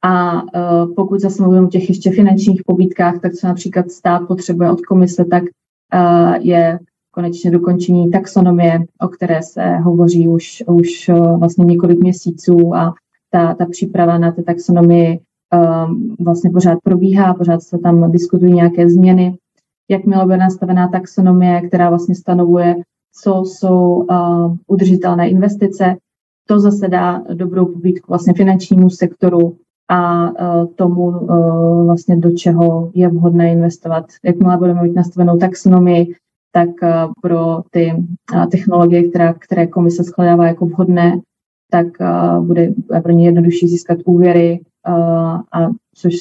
A pokud zase mluvím o těch ještě finančních pobídkách, tak co například stát potřebuje od komise, tak je konečně dokončení taxonomie, o které se hovoří už, už vlastně několik měsíců a ta, ta příprava na té taxonomii vlastně pořád probíhá, pořád se tam diskutují nějaké změny. Jakmile bude nastavená taxonomie, která vlastně stanovuje, co jsou udržitelné investice, to zase dá dobrou pobídku vlastně finančnímu sektoru a e, tomu e, vlastně do čeho je vhodné investovat. Jakmile budeme mít nastavenou taxonomii, tak e, pro ty technologie, která, které komise shledává jako vhodné, tak bude pro ně jednodušší získat úvěry a což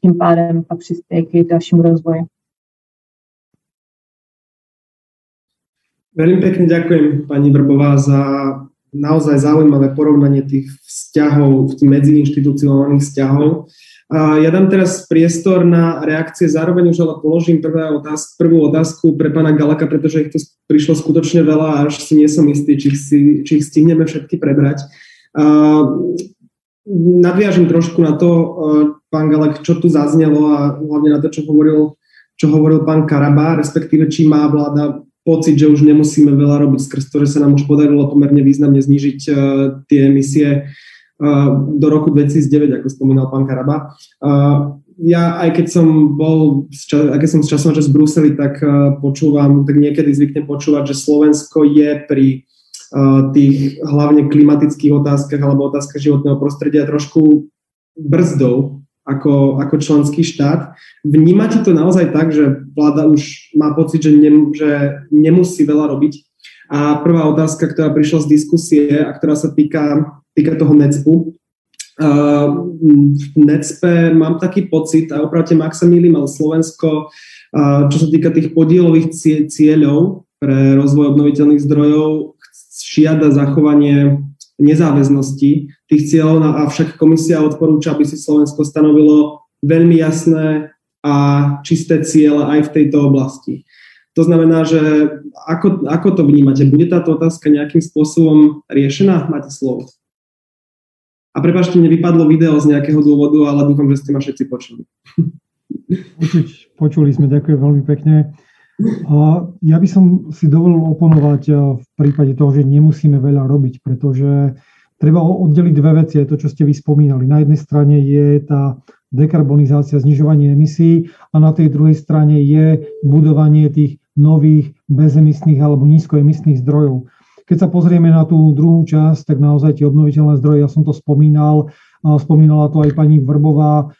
tím pádem pak přispěje k dalšímu rozvoji. Veľmi pekne ďakujem pani Vrbová za naozaj zaujímavé porovnanie tých vzťahov, tých medziinstitucionálnych vzťahov. Ja dám teraz priestor na reakcie, zároveň už ale položím prvá otázku, prvú otázku pre pána Galaka, pretože ich tu prišlo skutočne veľa a až si nie som istý, či, si, či ich stihneme všetky prebrať nadviažem trošku na to, eh, pán Galek, čo tu zaznelo a hlavne na to, čo hovoril, čo hovoril pán Karaba, respektíve či má vláda pocit, že už nemusíme veľa robiť skrz to, že sa nám už podarilo pomerne významne znižiť uh, tie emisie uh, do roku 2009, ako spomínal pán Karaba. Uh, ja aj keď som bol, aj keď som z časom čas v Bruseli, tak počúvam, tak niekedy zvyknem počúvať, že Slovensko je pri tých hlavne klimatických otázkach alebo otázkach životného prostredia trošku brzdou ako, ako členský štát. Vnímate to naozaj tak, že vláda už má pocit, že, nem, že nemusí veľa robiť? A prvá otázka, ktorá prišla z diskusie a ktorá sa týka, týka toho NECPu. Uh, v NECPE mám taký pocit, a opravte ma, ak sa milím, ale Slovensko, uh, čo sa týka tých podielových cieľov pre rozvoj obnoviteľných zdrojov, žiada zachovanie nezáväznosti tých cieľov, no avšak komisia odporúča, aby si Slovensko stanovilo veľmi jasné a čisté ciele aj v tejto oblasti. To znamená, že ako, ako to vnímate? Bude táto otázka nejakým spôsobom riešená? Máte slovo. A prepáčte, mne vypadlo video z nejakého dôvodu, ale dúfam, že ste ma všetci počuli. Počuli sme, ďakujem veľmi pekne. Ja by som si dovolil oponovať eh, v prípade toho, že nemusíme veľa robiť, pretože treba oddeliť dve veci, je to, čo ste vyspomínali. Na jednej strane je tá dekarbonizácia, znižovanie emisí a na tej druhej strane je budovanie tých nových bezemisných alebo nízkoemisných zdrojov. Keď sa pozrieme na tú druhú časť, tak naozaj tie obnoviteľné zdroje, ja som to spomínal, spomínala to aj pani Vrbová,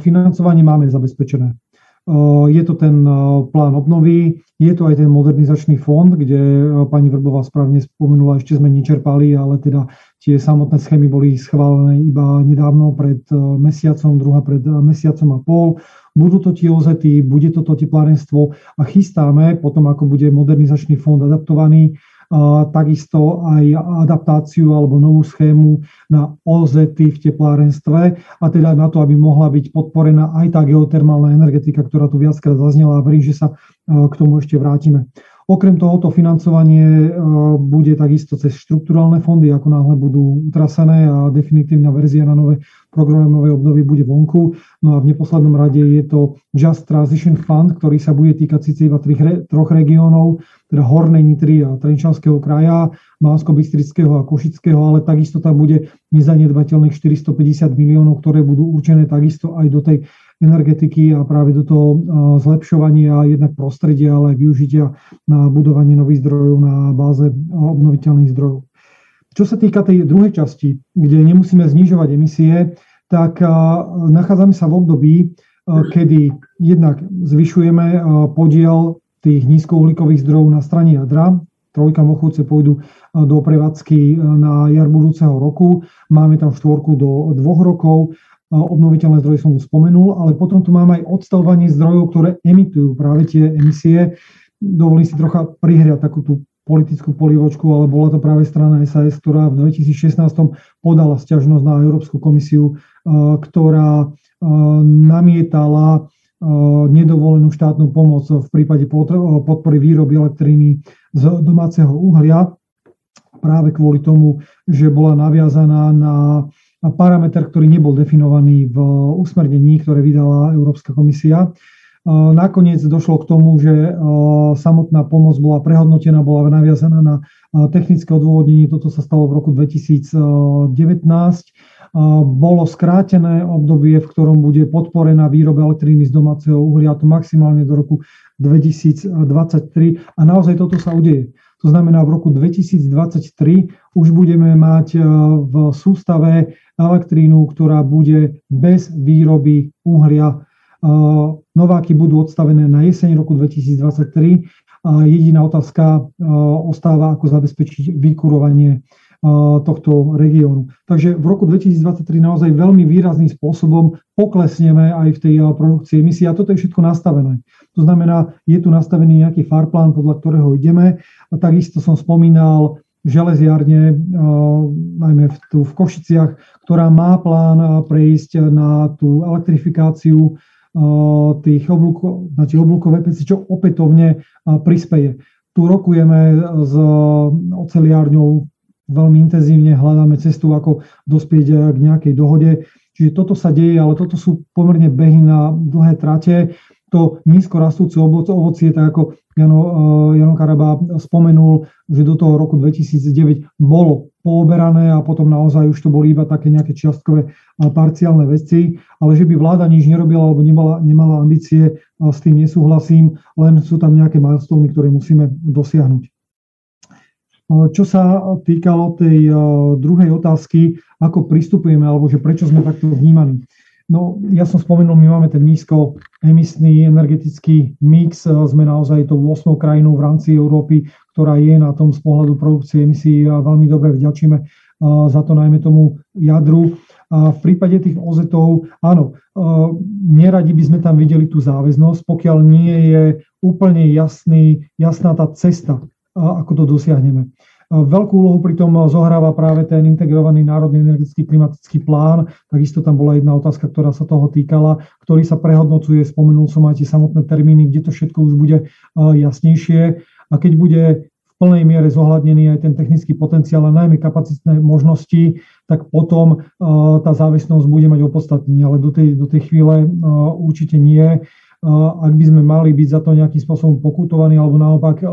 financovanie máme zabezpečené. Je to ten plán obnovy, je to aj ten modernizačný fond, kde pani Vrbová správne spomenula, ešte sme nečerpali, ale teda tie samotné schémy boli schválené iba nedávno pred mesiacom, druhá pred mesiacom a pol. Budú to tie ozety, bude toto teplárenstvo a chystáme potom, ako bude modernizačný fond adaptovaný, takisto aj adaptáciu alebo novú schému na OZ v teplárenstve a teda na to, aby mohla byť podporená aj tá geotermálna energetika, ktorá tu viackrát zaznela a verím, že sa k tomu ešte vrátime. Okrem tohoto financovanie bude takisto cez štruktúrálne fondy, ako náhle budú utrasené a definitívna verzia na nové programové obdobie bude vonku. No a v neposlednom rade je to Just Transition Fund, ktorý sa bude týkať síce iba troch regiónov, teda Hornej Nitry a Trenčanského kraja, bansko bystrického a Košického, ale takisto tam bude nezanedbateľných 450 miliónov, ktoré budú určené takisto aj do tej energetiky a práve do toho zlepšovania jednak prostredia, ale aj využitia na budovanie nových zdrojov na báze obnoviteľných zdrojov. Čo sa týka tej druhej časti, kde nemusíme znižovať emisie, tak nachádzame sa v období, kedy jednak zvyšujeme podiel tých nízkouhlíkových zdrojov na strane jadra. Trojka Mochúce pôjdu do prevádzky na jar budúceho roku. Máme tam štvorku do dvoch rokov obnoviteľné zdroje som už spomenul, ale potom tu máme aj odstavovanie zdrojov, ktoré emitujú práve tie emisie. Dovolím si trocha prihriať takú tú politickú polievočku, ale bola to práve strana SAS, ktorá v 2016 podala sťažnosť na Európsku komisiu, ktorá namietala nedovolenú štátnu pomoc v prípade podpory výroby elektriny z domáceho uhlia práve kvôli tomu, že bola naviazaná na parameter, ktorý nebol definovaný v usmernení, ktoré vydala Európska komisia. Nakoniec došlo k tomu, že samotná pomoc bola prehodnotená, bola naviazaná na technické odôvodnenie. Toto sa stalo v roku 2019. Bolo skrátené obdobie, v ktorom bude podporená výroba elektriny z domáceho uhlia, to maximálne do roku 2023. A naozaj toto sa udeje. To znamená, v roku 2023 už budeme mať v sústave elektrínu, ktorá bude bez výroby uhlia. Nováky budú odstavené na jeseň roku 2023 a jediná otázka ostáva, ako zabezpečiť vykurovanie tohto regiónu. Takže v roku 2023 naozaj veľmi výrazným spôsobom poklesneme aj v tej produkcii emisí a toto je všetko nastavené. To znamená, je tu nastavený nejaký farplán, podľa ktorého ideme. A takisto som spomínal železiarne, najmä v, tu v Košiciach, ktorá má plán prejsť na tú elektrifikáciu tých oblúkov, na tie oblúkové peci, čo opätovne prispeje. Tu rokujeme s oceliárňou veľmi intenzívne, hľadáme cestu, ako dospieť k nejakej dohode. Čiže toto sa deje, ale toto sú pomerne behy na dlhé trate to nízko rastúce ovocie, tak ako Jano, eh, Jano Karaba spomenul, že do toho roku 2009 bolo pooberané a potom naozaj už to boli iba také nejaké čiastkové parciálne veci, ale že by vláda nič nerobila alebo nemala, nemala ambície, s tým nesúhlasím, len sú tam nejaké milestone, ktoré musíme dosiahnuť. Čo sa týkalo tej eh, druhej otázky, ako pristupujeme, alebo že prečo sme takto vnímaní. No, ja som spomenul, my máme ten nízkoemisný energetický mix. Sme naozaj tou 8 krajinou v rámci Európy, ktorá je na tom z pohľadu produkcie emisí a veľmi dobre vďačíme za to najmä tomu jadru. A v prípade tých ozetov, áno, neradi by sme tam videli tú záväznosť, pokiaľ nie je úplne jasný, jasná tá cesta, ako to dosiahneme. Veľkú úlohu pri tom zohráva práve ten integrovaný národný energetický klimatický plán. Takisto tam bola jedna otázka, ktorá sa toho týkala, ktorý sa prehodnocuje. Spomenul som aj tie samotné termíny, kde to všetko už bude jasnejšie. A keď bude v plnej miere zohľadnený aj ten technický potenciál a najmä kapacitné možnosti, tak potom tá závislosť bude mať opodstatnenie, ale do tej, do tej chvíle určite nie ak by sme mali byť za to nejakým spôsobom pokutovaní alebo naopak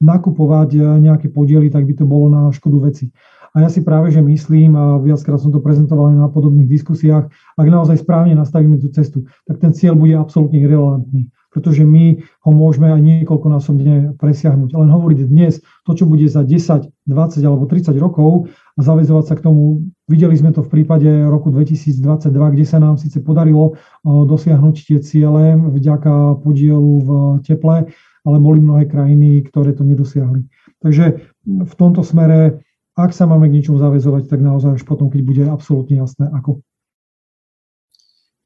nakupovať nejaké podiely, tak by to bolo na škodu veci. A ja si práve, že myslím, a viackrát som to prezentoval aj na podobných diskusiách, ak naozaj správne nastavíme tú cestu, tak ten cieľ bude absolútne irrelevantný pretože my ho môžeme aj niekoľkonásobne presiahnuť. Len hovoriť dnes to, čo bude za 10, 20 alebo 30 rokov a zavezovať sa k tomu, videli sme to v prípade roku 2022, kde sa nám síce podarilo dosiahnuť tie ciele vďaka podielu v teple, ale boli mnohé krajiny, ktoré to nedosiahli. Takže v tomto smere, ak sa máme k ničomu zavezovať, tak naozaj až potom, keď bude absolútne jasné, ako.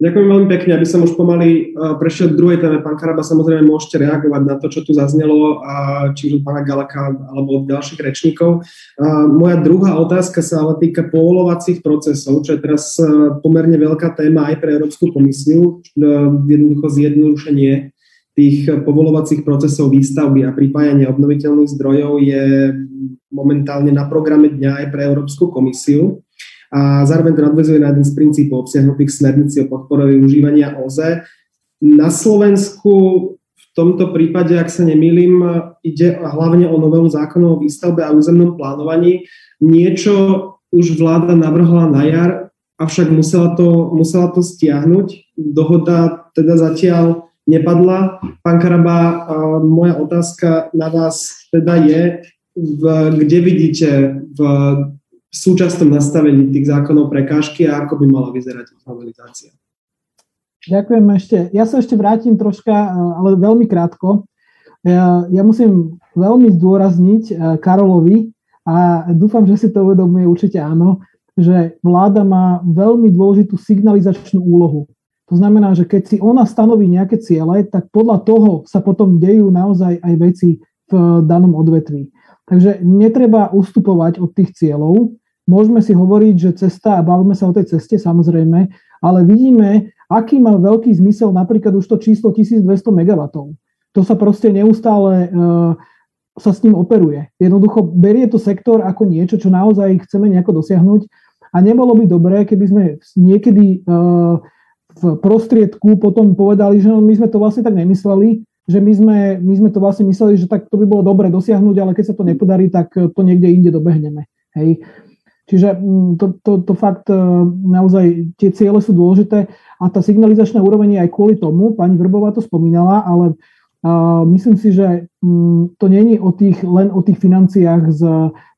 Ďakujem veľmi pekne, aby som už pomaly uh, prešiel k druhej téme. Pán Karaba, samozrejme môžete reagovať na to, čo tu zaznelo, a či už od pána Galaka alebo od ďalších rečníkov. Uh, moja druhá otázka sa ale týka povolovacích procesov, čo je teraz uh, pomerne veľká téma aj pre Európsku komisiu, jednoducho zjednodušenie tých povolovacích procesov výstavby a pripájania obnoviteľných zdrojov je momentálne na programe dňa aj pre Európsku komisiu a zároveň to nadvezuje na jeden z princípov obsiahnutých smernici o podpore využívania OZE. Na Slovensku v tomto prípade, ak sa nemýlim, ide hlavne o novelu zákonov o výstavbe a územnom plánovaní. Niečo už vláda navrhla na jar, avšak musela to, musela to stiahnuť. Dohoda teda zatiaľ nepadla. Pán Karaba, moja otázka na vás teda je, v, kde vidíte v v súčasnom nastavení tých zákonov prekážky a ako by mala vyzerať ich novelizácia. Ďakujem ešte. Ja sa ešte vrátim troška, ale veľmi krátko. Ja, ja musím veľmi zdôrazniť eh, Karolovi a dúfam, že si to uvedomuje určite áno, že vláda má veľmi dôležitú signalizačnú úlohu. To znamená, že keď si ona stanoví nejaké ciele, tak podľa toho sa potom dejú naozaj aj veci v danom odvetví. Takže netreba ustupovať od tých cieľov, Môžeme si hovoriť, že cesta, a bavíme sa o tej ceste samozrejme, ale vidíme, aký má veľký zmysel napríklad už to číslo 1200 MW. To sa proste neustále uh, sa s ním operuje. Jednoducho berie to sektor ako niečo, čo naozaj chceme nejako dosiahnuť a nebolo by dobré, keby sme niekedy uh, v prostriedku potom povedali, že no, my sme to vlastne tak nemysleli, že my sme, my sme to vlastne mysleli, že tak to by bolo dobre dosiahnuť, ale keď sa to nepodarí, tak to niekde inde dobehneme. Hej. Čiže mm, to, to, to fakt e, naozaj tie ciele sú dôležité a tá signalizačná úroveň je aj kvôli tomu, pani Vrbová to spomínala, ale uh, myslím si, že um, to není o tých, len o tých financiách z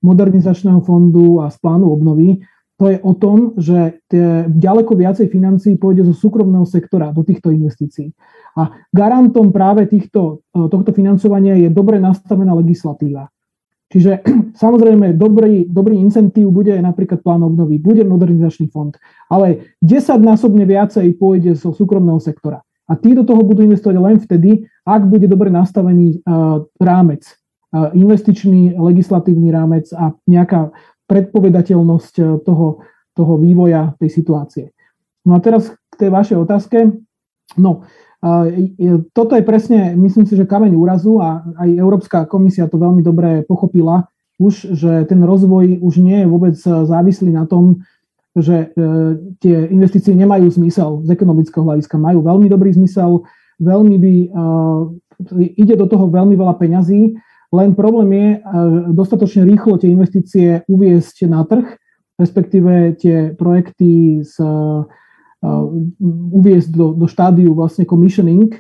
modernizačného fondu a z plánu obnovy, to je o tom, že tie, ďaleko viacej financií pôjde zo súkromného sektora do týchto investícií. A garantom práve týchto, e, tohto financovania je dobre nastavená legislatíva. Čiže samozrejme dobrý, dobrý incentív bude napríklad plán obnovy, bude modernizačný fond, ale 10 násobne viacej pôjde zo súkromného sektora. A tí do toho budú investovať len vtedy, ak bude dobre nastavený uh, rámec, uh, investičný legislatívny rámec a nejaká predpovedateľnosť uh, toho, toho vývoja tej situácie. No a teraz k tej vašej otázke. No, toto je presne, myslím si, že kameň úrazu a aj Európska komisia to veľmi dobre pochopila už, že ten rozvoj už nie je vôbec závislý na tom, že e, tie investície nemajú zmysel z ekonomického hľadiska. Majú veľmi dobrý zmysel, veľmi by, ide do toho veľmi veľa peňazí, len problém je e, dostatočne rýchlo tie investície uviesť na trh, respektíve tie projekty s uviezť do, do štádiu vlastne commissioning.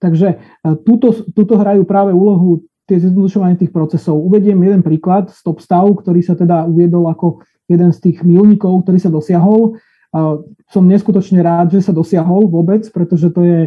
Takže túto, túto hrajú práve úlohu tie zjednodušovanie tých procesov. Uvediem jeden príklad, stop stav, ktorý sa teda uviedol ako jeden z tých milníkov, ktorý sa dosiahol. Som neskutočne rád, že sa dosiahol vôbec, pretože to je,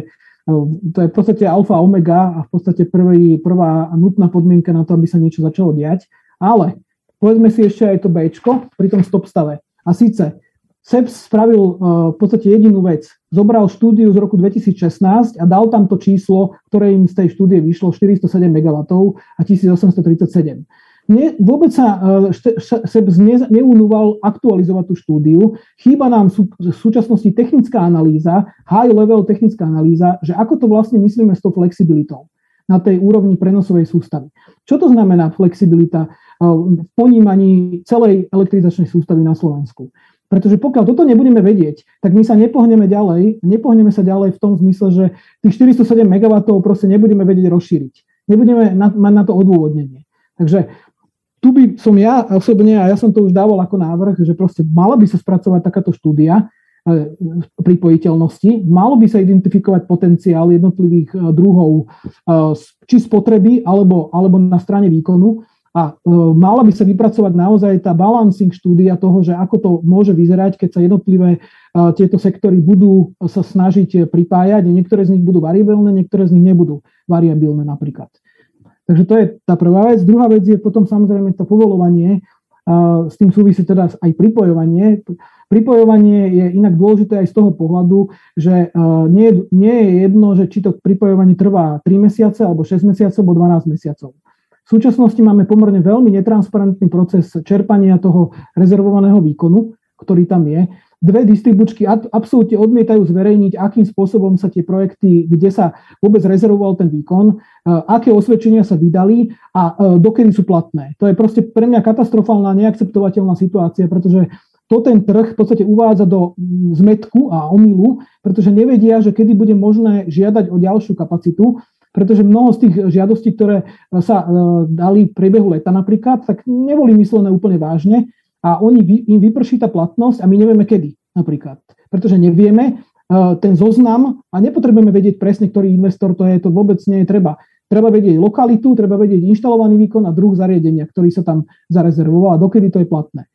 to je v podstate alfa omega a v podstate prvý, prvá nutná podmienka na to, aby sa niečo začalo diať. Ale povedzme si ešte aj to B pri tom stop stave. A síce SEPS spravil uh, v podstate jedinú vec. Zobral štúdiu z roku 2016 a dal tam to číslo, ktoré im z tej štúdie vyšlo 407 MW a 1837. Nie, vôbec sa uh, SEPS ne, neunúval aktualizovať tú štúdiu. Chýba nám v súčasnosti technická analýza, high level technická analýza, že ako to vlastne myslíme s tou flexibilitou na tej úrovni prenosovej sústavy. Čo to znamená flexibilita uh, v ponímaní celej elektrizačnej sústavy na Slovensku? Pretože pokiaľ toto nebudeme vedieť, tak my sa nepohneme ďalej, nepohneme sa ďalej v tom zmysle, že tých 407 MW proste nebudeme vedieť rozšíriť. Nebudeme na, mať na to odôvodnenie. Takže tu by som ja osobne, a ja som to už dával ako návrh, že proste mala by sa spracovať takáto štúdia e, pripojiteľnosti, malo by sa identifikovať potenciál jednotlivých e, druhov či spotreby alebo, alebo na strane výkonu a mala by sa vypracovať naozaj tá balancing štúdia toho, že ako to môže vyzerať, keď sa jednotlivé tieto sektory budú sa snažiť pripájať. Niektoré z nich budú variabilné, niektoré z nich nebudú variabilné napríklad. Takže to je tá prvá vec. Druhá vec je potom samozrejme to povolovanie. S tým súvisí teda aj pripojovanie. Pripojovanie je inak dôležité aj z toho pohľadu, že nie, nie je jedno, že či to pripojovanie trvá 3 mesiace, alebo 6 mesiacov, alebo 12 mesiacov. V súčasnosti máme pomerne veľmi netransparentný proces čerpania toho rezervovaného výkonu, ktorý tam je dve distribučky absolútne odmietajú zverejniť, akým spôsobom sa tie projekty, kde sa vôbec rezervoval ten výkon, e, aké osvedčenia sa vydali a e, dokedy sú platné. To je proste pre mňa katastrofálna, neakceptovateľná situácia, pretože to ten trh v podstate uvádza do mm, zmetku a omylu, pretože nevedia, že kedy bude možné žiadať o ďalšiu kapacitu, pretože mnoho z tých žiadostí, ktoré sa e, dali v priebehu leta napríklad, tak neboli myslené úplne vážne a oni, im vyprší tá platnosť a my nevieme kedy napríklad. Pretože nevieme e, ten zoznam a nepotrebujeme vedieť presne, ktorý investor to je, to vôbec nie je treba. Treba vedieť lokalitu, treba vedieť inštalovaný výkon a druh zariadenia, ktorý sa tam zarezervoval a dokedy to je platné.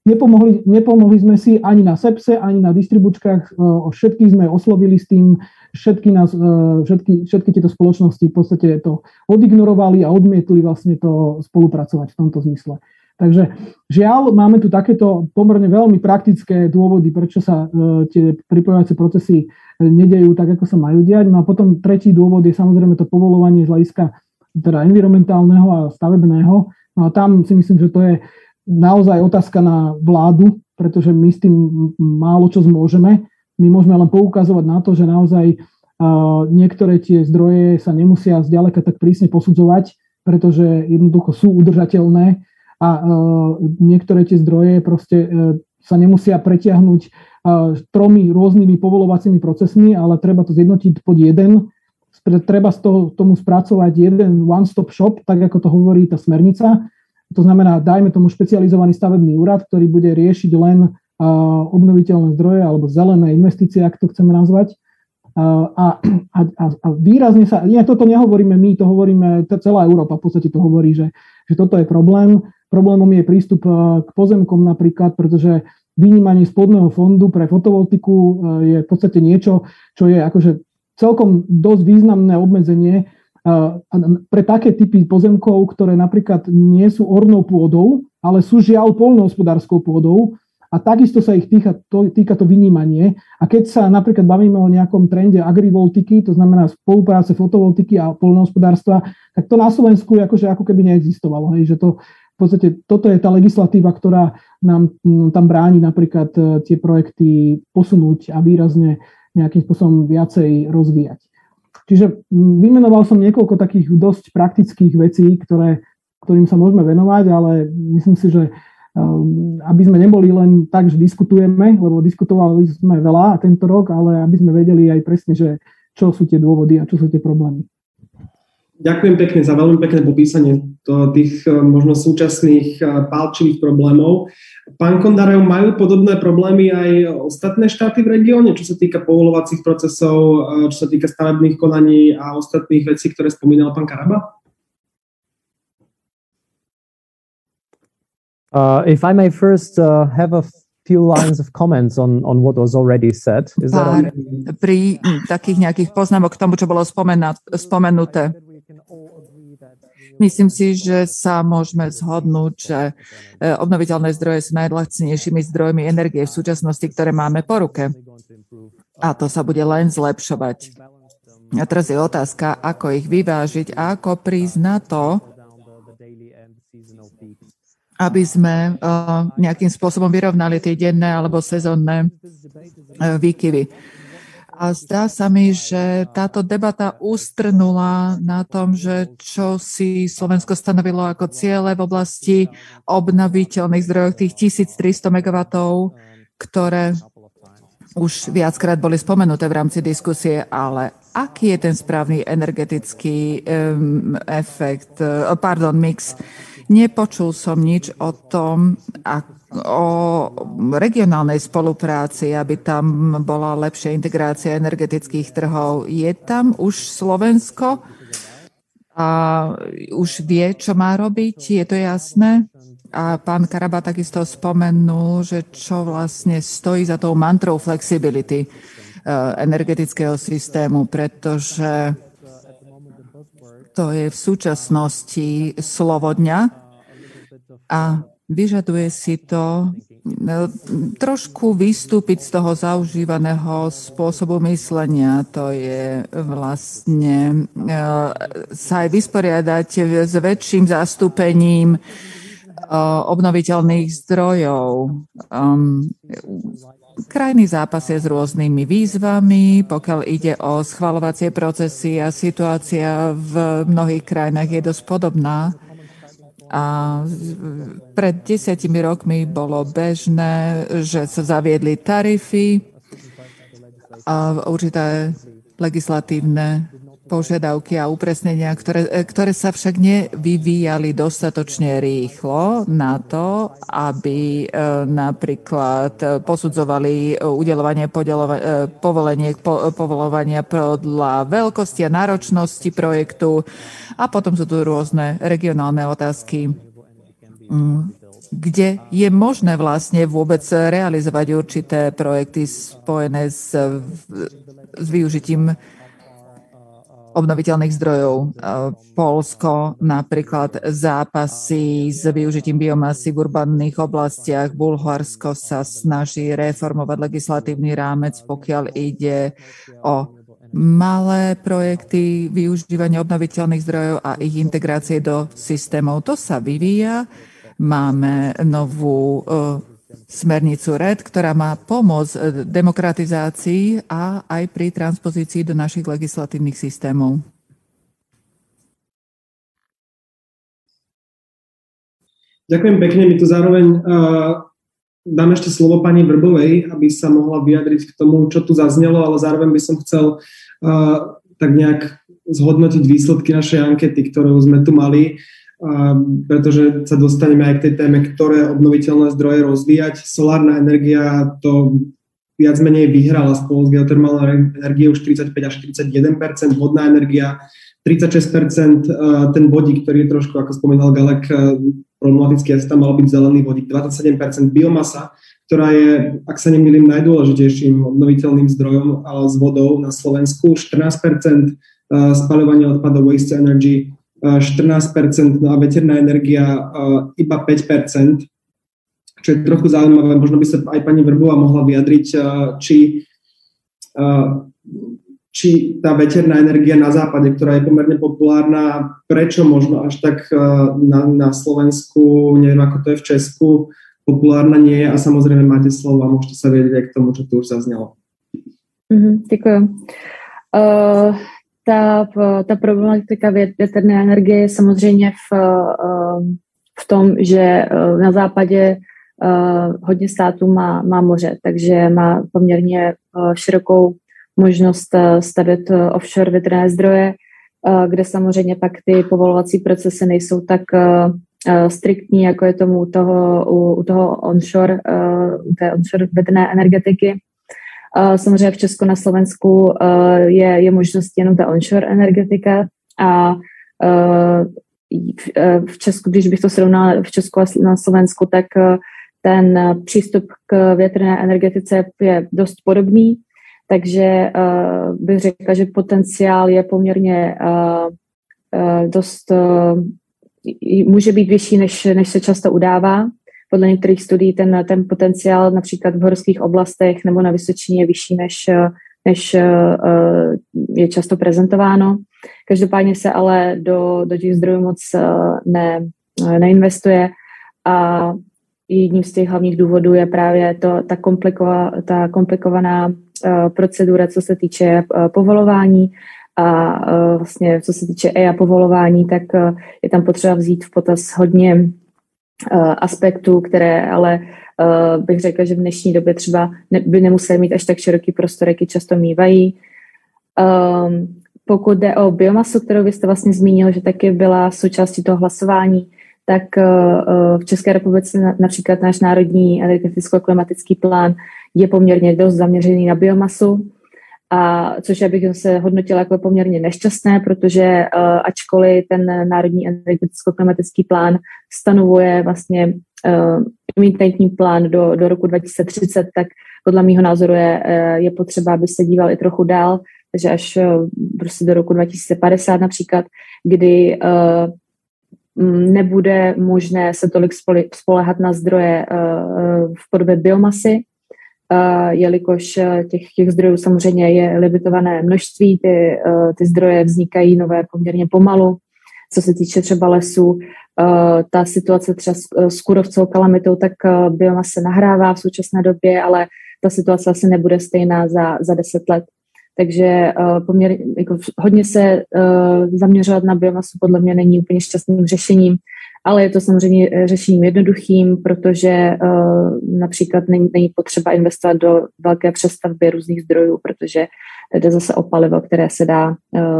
Nepomohli, nepomohli sme si ani na SEPSE, ani na distribučkách, e, všetkých sme oslovili s tým, všetky, nás, e, všetky, všetky tieto spoločnosti v podstate to odignorovali a odmietli vlastne to spolupracovať v tomto zmysle. Takže žiaľ, máme tu takéto pomerne veľmi praktické dôvody, prečo sa e, tie pripojovacie procesy e, nedejú tak, ako sa majú diať. No a potom tretí dôvod je samozrejme to povolovanie z hľadiska teda environmentálneho a stavebného. No a tam si myslím, že to je naozaj otázka na vládu, pretože my s tým málo čo zmôžeme. My môžeme len poukazovať na to, že naozaj niektoré tie zdroje sa nemusia zďaleka tak prísne posudzovať, pretože jednoducho sú udržateľné a niektoré tie zdroje proste e, sa nemusia pretiahnuť e, tromi rôznymi povolovacími procesmi, ale treba to zjednotiť pod jeden. Treba z toho, tomu spracovať jeden one-stop shop, tak ako to hovorí tá smernica. To znamená, dajme tomu špecializovaný stavebný úrad, ktorý bude riešiť len obnoviteľné zdroje alebo zelené investície, ak to chceme nazvať. A, a, a výrazne sa, nie, toto nehovoríme my, to hovoríme, celá Európa v podstate to hovorí, že, že toto je problém. Problémom je prístup eh, k pozemkom napríklad, pretože vynímanie spodného fondu pre fotovoltiku eh, je v podstate niečo, čo je akože celkom dosť významné obmedzenie eh, pre také typy pozemkov, ktoré napríklad nie sú ornou pôdou, ale sú žiaľ polnohospodárskou pôdou a takisto sa ich týka to, týka to vynímanie. A keď sa napríklad bavíme o nejakom trende agrivoltiky, to znamená spolupráce fotovoltiky a polnohospodárstva, tak to na Slovensku akože ako keby neexistovalo. Hej, že to podstate toto je tá legislatíva, ktorá nám tam bráni napríklad e, tie projekty posunúť a výrazne nejakým spôsobom viacej rozvíjať. Čiže vymenoval som niekoľko takých dosť praktických vecí, ktoré, ktorým sa môžeme venovať, ale myslím si, že aby sme neboli len tak, že diskutujeme, lebo diskutovali sme veľa tento rok, ale aby sme vedeli aj presne, že čo sú tie dôvody a čo sú tie problémy. Ďakujem pekne za veľmi pekné popísanie tých e, možno súčasných e, pálčivých problémov. Pán Kondarev, majú podobné problémy aj ostatné štáty v regióne, čo sa týka povolovacích procesov, e, čo sa týka stavebných konaní a ostatných vecí, ktoré spomínal pán Karaba? Uh, if I may first uh, have a few lines of comments on, on what was already said. Is Pár, that okay? Pri takých nejakých poznámok k tomu, čo bolo spomenuté. Myslím si, že sa môžeme zhodnúť, že e, obnoviteľné zdroje sú najlacnejšími zdrojmi energie v súčasnosti, ktoré máme po ruke. A to sa bude len zlepšovať. A teraz je otázka, ako ich vyvážiť a ako prísť na to, aby sme e, nejakým spôsobom vyrovnali tie denné alebo sezónne e, výkyvy. A zdá sa mi, že táto debata ustrnula na tom, že čo si Slovensko stanovilo ako ciele v oblasti obnoviteľných zdrojov, tých 1300 MW, ktoré už viackrát boli spomenuté v rámci diskusie, ale aký je ten správny energetický um, efekt, uh, pardon, mix? Nepočul som nič o tom, o regionálnej spolupráci, aby tam bola lepšia integrácia energetických trhov. Je tam už Slovensko a už vie, čo má robiť? Je to jasné? A pán Karaba takisto spomenul, že čo vlastne stojí za tou mantrou flexibility eh, energetického systému, pretože to je v súčasnosti slovo dňa a vyžaduje si to no, trošku vystúpiť z toho zaužívaného spôsobu myslenia. To je vlastne e, sa aj vysporiadať s väčším zastúpením e, obnoviteľných zdrojov. Um, krajný zápas je s rôznymi výzvami, pokiaľ ide o schvalovacie procesy a situácia v mnohých krajinách je dosť podobná. A pred desiatimi rokmi bolo bežné, že sa zaviedli tarify a určité legislatívne požiadavky a upresnenia, ktoré, ktoré sa však nevyvíjali dostatočne rýchlo na to, aby e, napríklad posudzovali udelovanie e, povoleniek, po, povolovania podľa veľkosti a náročnosti projektu. A potom sú tu rôzne regionálne otázky mm, kde je možné vlastne vôbec realizovať určité projekty spojené s, s využitím obnoviteľných zdrojov. E, Polsko napríklad zápasy s využitím biomasy v urbanných oblastiach. Bulharsko sa snaží reformovať legislatívny rámec, pokiaľ ide o malé projekty využívania obnoviteľných zdrojov a ich integrácie do systémov. To sa vyvíja. Máme novú e, smernicu RED, ktorá má pomôcť e, demokratizácii a aj pri transpozícii do našich legislatívnych systémov. Ďakujem pekne. My tu zároveň uh, dám ešte slovo pani Vrbovej, aby sa mohla vyjadriť k tomu, čo tu zaznelo, ale zároveň by som chcel uh, tak nejak zhodnotiť výsledky našej ankety, ktorú sme tu mali pretože sa dostaneme aj k tej téme, ktoré obnoviteľné zdroje rozvíjať. Solárna energia to viac menej vyhrala spolu s geotermálnou energiou 45 až 41% vodná energia 36% ten vodík, ktorý je trošku, ako spomínal Galek, problematický, asi tam mal byť zelený vodík, 27% biomasa, ktorá je, ak sa nemýlim, najdôležitejším obnoviteľným zdrojom s vodou na Slovensku, 14% spaľovanie odpadov waste energy, 14%, no a veterná energia iba 5%, čo je trochu zaujímavé. Možno by sa aj pani Vrbová mohla vyjadriť, či, či tá veterná energia na západe, ktorá je pomerne populárna, prečo možno až tak na, na Slovensku, neviem ako to je v Česku, populárna nie je a samozrejme máte slovo a môžete sa vedieť aj k tomu, čo tu už zaznelo. Mm-hmm, děkuji. Uh, ta, ta problematika větrné energie je samozřejmě v, eh, v tom, že eh, na západě eh, hodně států má, má moře, takže má poměrně širokou možnost stavět offshore větrné zdroje, kde samozřejmě pak ty povolovací procesy nejsou tak striktní, jako je tomu u toho, u, u toho onshore, u té onshore větrné energetiky. Samozřejmě v Česku na Slovensku eh, je, je možnost jenom ta onshore energetika a eh, eh, v Česku, když bych to srovnala v Česku a na Slovensku, tak ten přístup k větrné energetice je dost podobný, takže bych řekla, že potenciál je poměrně dost, může být vyšší, než, než se často udává podle některých studií ten, ten potenciál například v horských oblastech nebo na Vysočině je vyšší, než, než eh, je často prezentováno. Každopádně se ale do, do těch zdrojů moc eh, ne, neinvestuje a jedním z těch hlavních důvodů je právě to, ta, komplikova, ta komplikovaná procedura, co se týče povolování a vlastně co se týče EIA povolování, tak je tam potřeba vzít v potaz hodně Eh, aspektů, které ale uh, bych řekla, že v dnešní době třeba by nemuseli mít až tak široký prostor, jaký často mývají. Um, pokud jde o biomasu, kterou vy jste vlastně zmínil, že taky byla součástí toho hlasování, tak v České republice například náš národní energeticko-klimatický plán je poměrně dost zaměřený na biomasu, a což já bych se hodnotila jako poměrně nešťastné, protože uh, ačkoliv ten národní energeticko-klimatický plán stanovuje vlastně uh, imitentní plán do, do roku 2030, tak podle mého názoru je, uh, je potřeba, aby se díval i trochu dál, takže až uh, prostě do roku 2050 například, kdy uh, nebude možné se tolik spolehat na zdroje v podobě biomasy, jelikož eh, těch, těch zdrojů samozřejmě je limitované množství, ty, eh, ty zdroje vznikají nové poměrně pomalu. Co se týče třeba lesů, eh, ta situace třeba s kurovcou kalamitou, tak biomasa nahrává v současné době, ale ta situace asi nebude stejná za, za deset let. Takže poměr, jako hodně se zaměřovat na biomasu podle mě není úplně šťastným řešením ale je to samozřejmě eh, řešením jednoduchým, protože uh, například není, není potřeba investovat do velké přestavby různých zdrojů, protože jde zase o palivo, které se dá uh,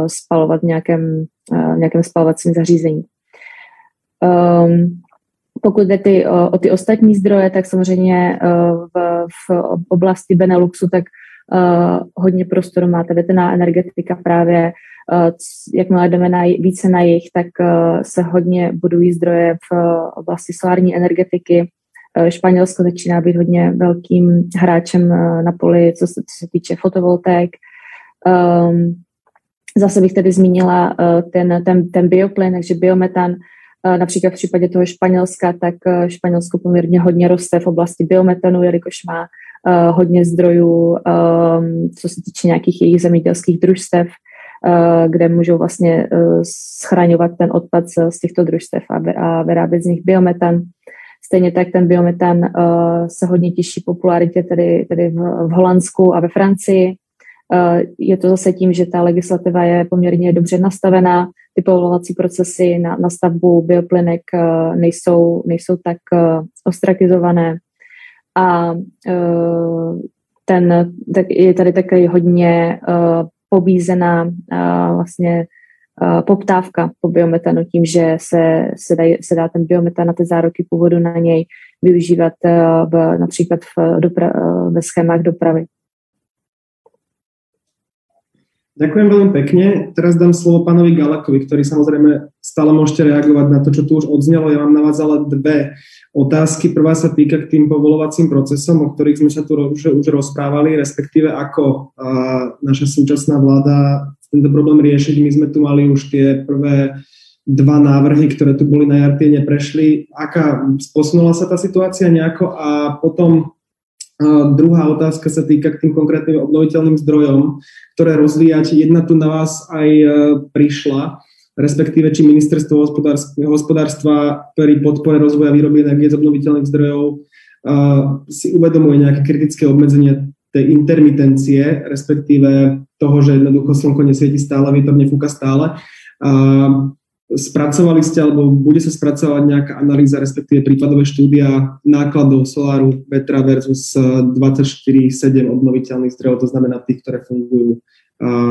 spalovat v nějakém, uh, nějakém spalovacím zařízení. Um, pokud jde ty, o, o ty ostatní zdroje, tak samozřejmě v, v oblasti Beneluxu tak hodně prostoru má ta větrná energetika právě Eh, jakmile jdeme na, více na jich, tak eh, se hodně budují zdroje v eh, oblasti solární energetiky. Španělsko začíná být hodně velkým hráčem na poli, co se, co se týče fotovoltaik. Um, zase bych tady zmínila ten, ten, ten bioplyn, takže biometan, například v případě toho Španělska, tak Španělsko poměrně hodně roste v oblasti biometanu, jelikož má hodně zdrojů, um, co se týče nějakých jejich zemědělských družstev. Eh, kde můžou vlastně eh, schraňovat ten odpad z těchto družstev a vyrábět z nich biometan. Stejně tak ten biometan eh, se hodně těší popularitě tedy, tedy v, v Holandsku a ve Francii. Je to zase tím, že ta legislativa je poměrně dobře nastavená, ty povolovací procesy na, na stavbu bioplynek nejsou, nejsou tak ostrakizované a ten, tak je tady také hodně pobízená vlastně poptávka po biometanu tím, že se, se, dá, se dá ten biometan na ty zároky původu na něj využívat v, například v dopra, ve schémách dopravy. Ďakujem veľmi pekne. Teraz dám slovo pánovi Galakovi, ktorý samozrejme stále môžete reagovať na to, čo tu už odznelo. Ja mám na vás ale dve otázky. Prvá sa týka k tým povolovacím procesom, o ktorých sme sa tu už, už rozprávali, respektíve ako a, naša súčasná vláda tento problém riešiť. My sme tu mali už tie prvé dva návrhy, ktoré tu boli na jar, tie neprešli. Aká posunula sa tá situácia nejako a potom druhá otázka sa týka k tým konkrétnym obnoviteľným zdrojom, ktoré rozvíjať. Jedna tu na vás aj e, prišla, respektíve či ministerstvo hospodárstva pri podpore rozvoja výroby energie z obnoviteľných zdrojov e, si uvedomuje nejaké kritické obmedzenie tej intermitencie, respektíve toho, že jednoducho slnko nesvieti stále, vietor nefúka stále. Spracovali ste, alebo bude sa spracovať nejaká analýza, respektíve prípadové štúdia nákladov soláru, vetra versus 24-7 obnoviteľných zdrojov, to znamená tých, ktoré fungujú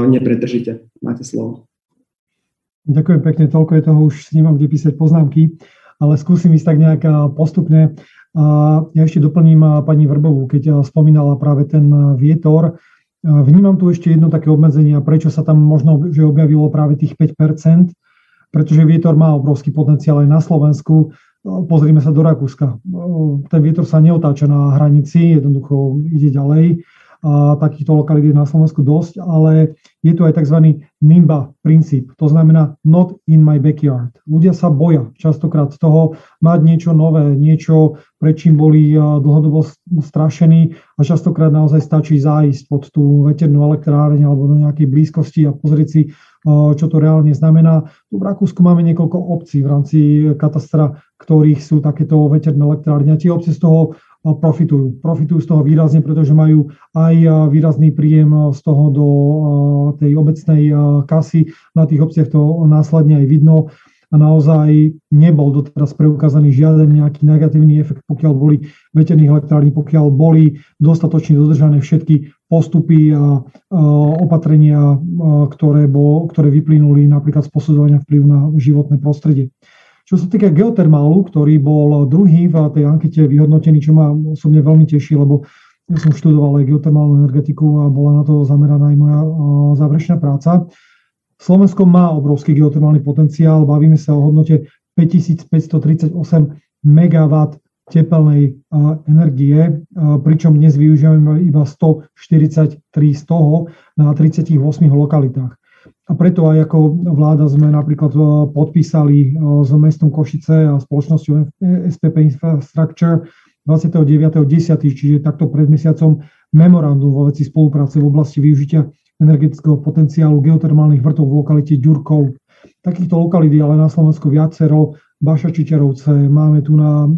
nepretržite. Máte slovo. Ďakujem pekne, toľko je toho, už nemám kde písať poznámky, ale skúsim ísť tak nejak postupne. Ja ešte doplním pani Vrbovú, keď spomínala práve ten vietor. Vnímam tu ešte jedno také obmedzenie, prečo sa tam možno že objavilo práve tých 5 pretože vietor má obrovský potenciál aj na Slovensku. Pozrime sa do Rakúska. Ten vietor sa neotáča na hranici, jednoducho ide ďalej. A takýchto lokalít je na Slovensku dosť, ale je tu aj tzv. NIMBA princíp, to znamená not in my backyard. Ľudia sa boja častokrát toho mať niečo nové, niečo, prečím boli dlhodobo strašení a častokrát naozaj stačí zájsť pod tú veternú elektrárne alebo do nejakej blízkosti a pozrieť si čo to reálne znamená. Tu v Rakúsku máme niekoľko obcí v rámci katastra, ktorých sú takéto veterné elektrárne a tie obce z toho profitujú. Profitujú z toho výrazne, pretože majú aj výrazný príjem z toho do tej obecnej kasy. Na tých obciach to následne aj vidno a naozaj nebol doteraz preukázaný žiaden nejaký negatívny efekt, pokiaľ boli veterných elektrární, pokiaľ boli dostatočne dodržané všetky postupy a, opatrenia, ktoré, bol, ktoré vyplynuli napríklad z posudzovania vplyvu na životné prostredie. Čo sa týka geotermálu, ktorý bol druhý v tej ankete vyhodnotený, čo ma osobne veľmi teší, lebo ja som študoval aj geotermálnu energetiku a bola na to zameraná aj moja záverečná práca. Slovensko má obrovský geotermálny potenciál, bavíme sa o hodnote 5538 MW tepelnej energie, pričom dnes využívame iba 143 z toho na 38 lokalitách. A preto aj ako vláda sme napríklad e, podpísali e, s mestom Košice a spoločnosťou SPP Infrastructure 29.10., čiže takto pred mesiacom memorandum vo veci spolupráce v oblasti využitia energetického potenciálu geotermálnych vrtov v lokalite Ďurkov. Takýchto lokalít je ale na Slovensku viacero. Baša Čičerovce, máme tu na, e,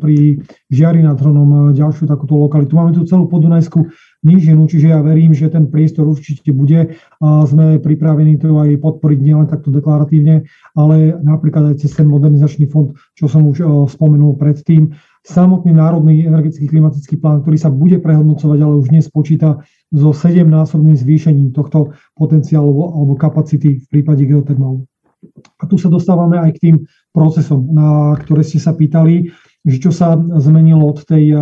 pri Žiari nad Hronom ďalšiu takúto lokalitu. Máme tu celú podunajskú nížinu, čiže ja verím, že ten priestor určite bude a sme pripravení to aj podporiť nielen takto deklaratívne, ale napríklad aj cez ten modernizačný fond, čo som už spomenul predtým. Samotný národný energetický klimatický plán, ktorý sa bude prehodnocovať, ale už dnes počíta so 7-násobným zvýšením tohto potenciálu alebo kapacity v prípade geotermálu. A tu sa dostávame aj k tým procesom, na ktoré ste sa pýtali, že čo sa zmenilo od tej,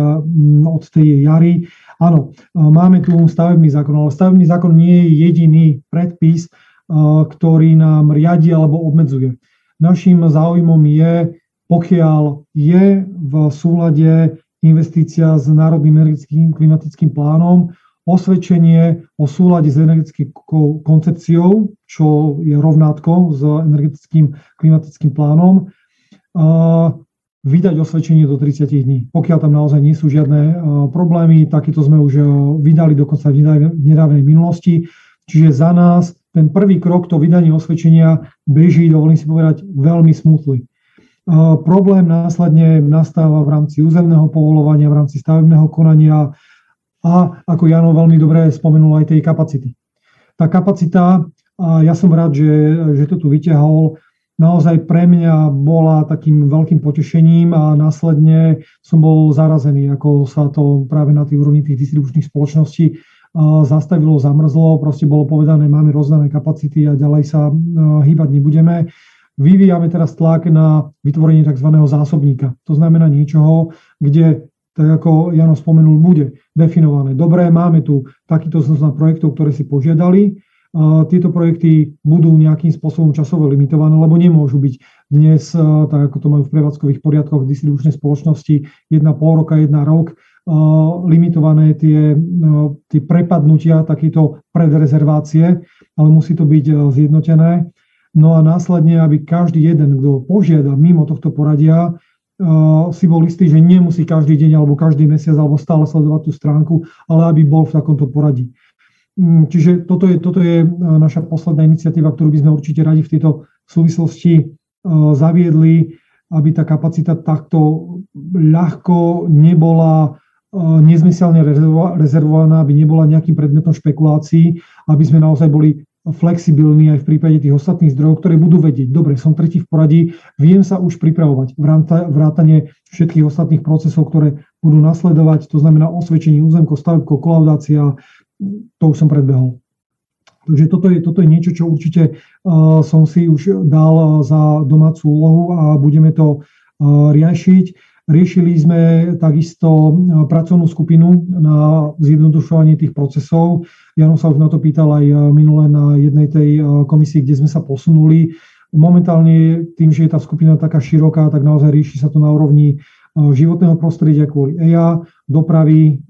od tej jary. Áno, máme tu stavebný zákon, ale stavebný zákon nie je jediný predpis, ktorý nám riadi alebo obmedzuje. Našim záujmom je, pokiaľ je v súlade investícia s Národným energetickým klimatickým plánom, osvedčenie o súlade s energetickou koncepciou, čo je rovnátko s energetickým klimatickým plánom, vydať osvedčenie do 30 dní. Pokiaľ tam naozaj nie sú žiadne uh, problémy, takéto sme už uh, vydali dokonca v nedávnej minulosti. Čiže za nás ten prvý krok, to vydanie osvedčenia beží, dovolím si povedať, veľmi smutný. Uh, problém následne nastáva v rámci územného povolovania, v rámci stavebného konania a ako Jano veľmi dobre spomenul aj tej kapacity. Tá kapacita, ja som rád, že, že to tu vyťahol, naozaj pre mňa bola takým veľkým potešením a následne som bol zarazený, ako sa to práve na tých úrovni tých distribučných spoločností zastavilo, zamrzlo, proste bolo povedané, máme rozdané kapacity a ďalej sa hýbať nebudeme. Vyvíjame teraz tlak na vytvorenie tzv. zásobníka. To znamená niečoho, kde tak ako Jano spomenul, bude definované. Dobre, máme tu takýto zoznam projektov, ktoré si požiadali, tieto projekty budú nejakým spôsobom časovo limitované, lebo nemôžu byť dnes, tak ako to majú v prevádzkových poriadkoch distribučnej spoločnosti, jedna pol roka, jedna rok, limitované tie, tie prepadnutia, takéto predrezervácie, ale musí to byť zjednotené. No a následne, aby každý jeden, kto požiada mimo tohto poradia, si bol istý, že nemusí každý deň alebo každý mesiac alebo stále sledovať tú stránku, ale aby bol v takomto poradí. Mm, čiže toto je, toto je e, naša posledná iniciatíva, ktorú by sme určite radi v tejto súvislosti e, zaviedli, aby tá kapacita takto ľahko nebola e, nezmyselne rezervovaná, aby nebola nejakým predmetom špekulácií, aby sme naozaj boli flexibilní aj v prípade tých ostatných zdrojov, ktoré budú vedieť, dobre, som tretí v poradí, viem sa už pripravovať. Vrátanie všetkých ostatných procesov, ktoré budú nasledovať, to znamená osvedčenie územko, stavebko, kolaudácia, to už som predbehol. Takže toto je, toto je niečo, čo určite uh, som si už dal za domácu úlohu a budeme to uh, riešiť. Riešili sme takisto pracovnú skupinu na zjednodušovanie tých procesov. Jano sa už na to pýtal aj minule na jednej tej komisii, kde sme sa posunuli. Momentálne tým, že je tá skupina taká široká, tak naozaj rieši sa to na úrovni životného prostredia kvôli EIA, dopravy,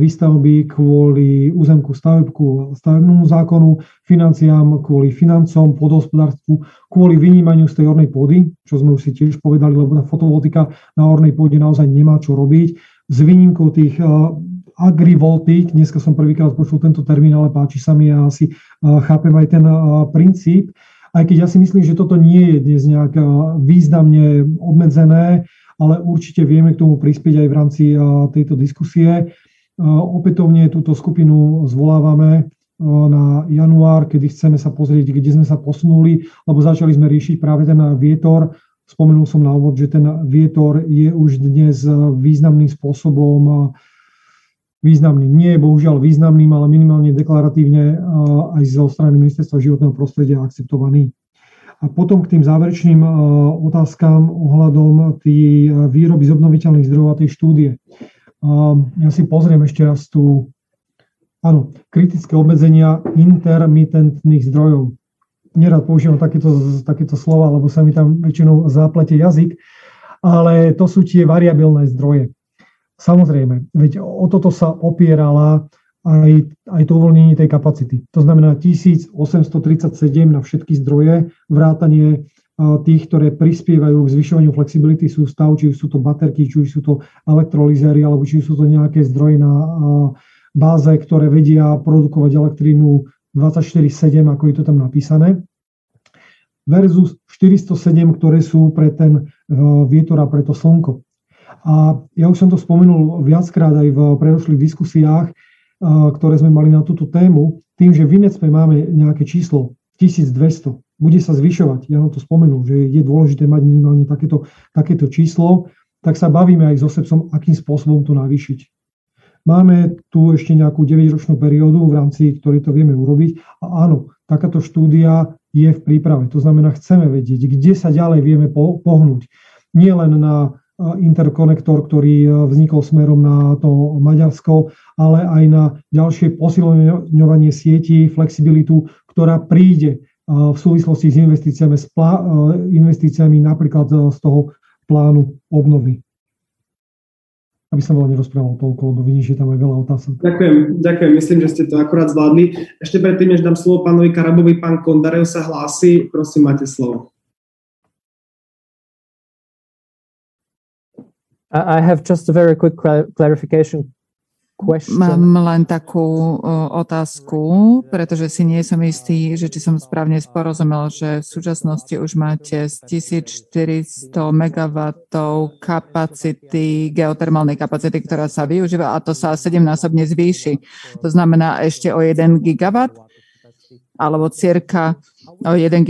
výstavby kvôli územku stavebku, stavebnému zákonu, financiám kvôli financom, podhospodárstvu, kvôli vynímaniu z tej ornej pôdy, čo sme už si tiež povedali, lebo tá fotovoltika na ornej pôde naozaj nemá čo robiť. S výnimkou tých agrivoltík, dneska som prvýkrát počul tento termín, ale páči sa mi a asi chápem aj ten princíp. Aj keď ja si myslím, že toto nie je dnes nejak významne obmedzené, ale určite vieme k tomu prispieť aj v rámci tejto diskusie. Opätovne túto skupinu zvolávame na január, kedy chceme sa pozrieť, kde sme sa posunuli, lebo začali sme riešiť práve ten vietor. Spomenul som na úvod, že ten vietor je už dnes významným spôsobom významný. Nie je bohužiaľ významným, ale minimálne deklaratívne aj zo strany Ministerstva životného prostredia akceptovaný. A potom k tým záverečným otázkam ohľadom tý výroby z obnoviteľných zdrojov a tej štúdie. Ja si pozriem ešte raz tú, áno, kritické obmedzenia intermitentných zdrojov. Nerad používam takéto, takéto slova, lebo sa mi tam väčšinou záplete jazyk, ale to sú tie variabilné zdroje. Samozrejme, veď o toto sa opierala aj, aj to uvoľnenie tej kapacity. To znamená 1837 na všetky zdroje, vrátanie tých, ktoré prispievajú k zvyšovaniu flexibility sústav, či už sú to baterky, či už sú to elektrolyzery, alebo či už sú to nejaké zdroje na báze, ktoré vedia produkovať elektrínu 24-7, ako je to tam napísané, versus 407, ktoré sú pre ten vietor a pre to slnko. A ja už som to spomenul viackrát aj v predošlých diskusiách, ktoré sme mali na túto tému, tým, že v INECPE máme nejaké číslo 1200, bude sa zvyšovať, ja vám to spomenul, že je dôležité mať minimálne takéto, takéto číslo, tak sa bavíme aj so SEPSom, akým spôsobom to navýšiť. Máme tu ešte nejakú 9-ročnú periódu, v rámci ktorej to vieme urobiť. A áno, takáto štúdia je v príprave. To znamená, chceme vedieť, kde sa ďalej vieme pohnúť. Nie len na interkonektor, ktorý e, vznikol smerom na to Maďarsko, ale aj na ďalšie posilňovanie sieti, flexibilitu, ktorá príde e, v súvislosti s investíciami, s plá, e, investíciami napríklad z toho plánu obnovy. Aby som veľa nerozprával toľko, lebo vidím, že tam aj veľa otázok. Ďakujem, ďakujem. Myslím, že ste to akurát zvládli. Ešte predtým, než dám slovo pánovi Karabovi, pán Kondarev sa hlási. Prosím, máte slovo. I have just a very quick clarification. Mám len takú otázku, pretože si nie som istý, že či som správne sporozumel, že v súčasnosti už máte z 1400 MW kapacity, geotermálnej kapacity, ktorá sa využíva a to sa 7-násobne zvýši. To znamená ešte o 1 GW alebo cirka o 1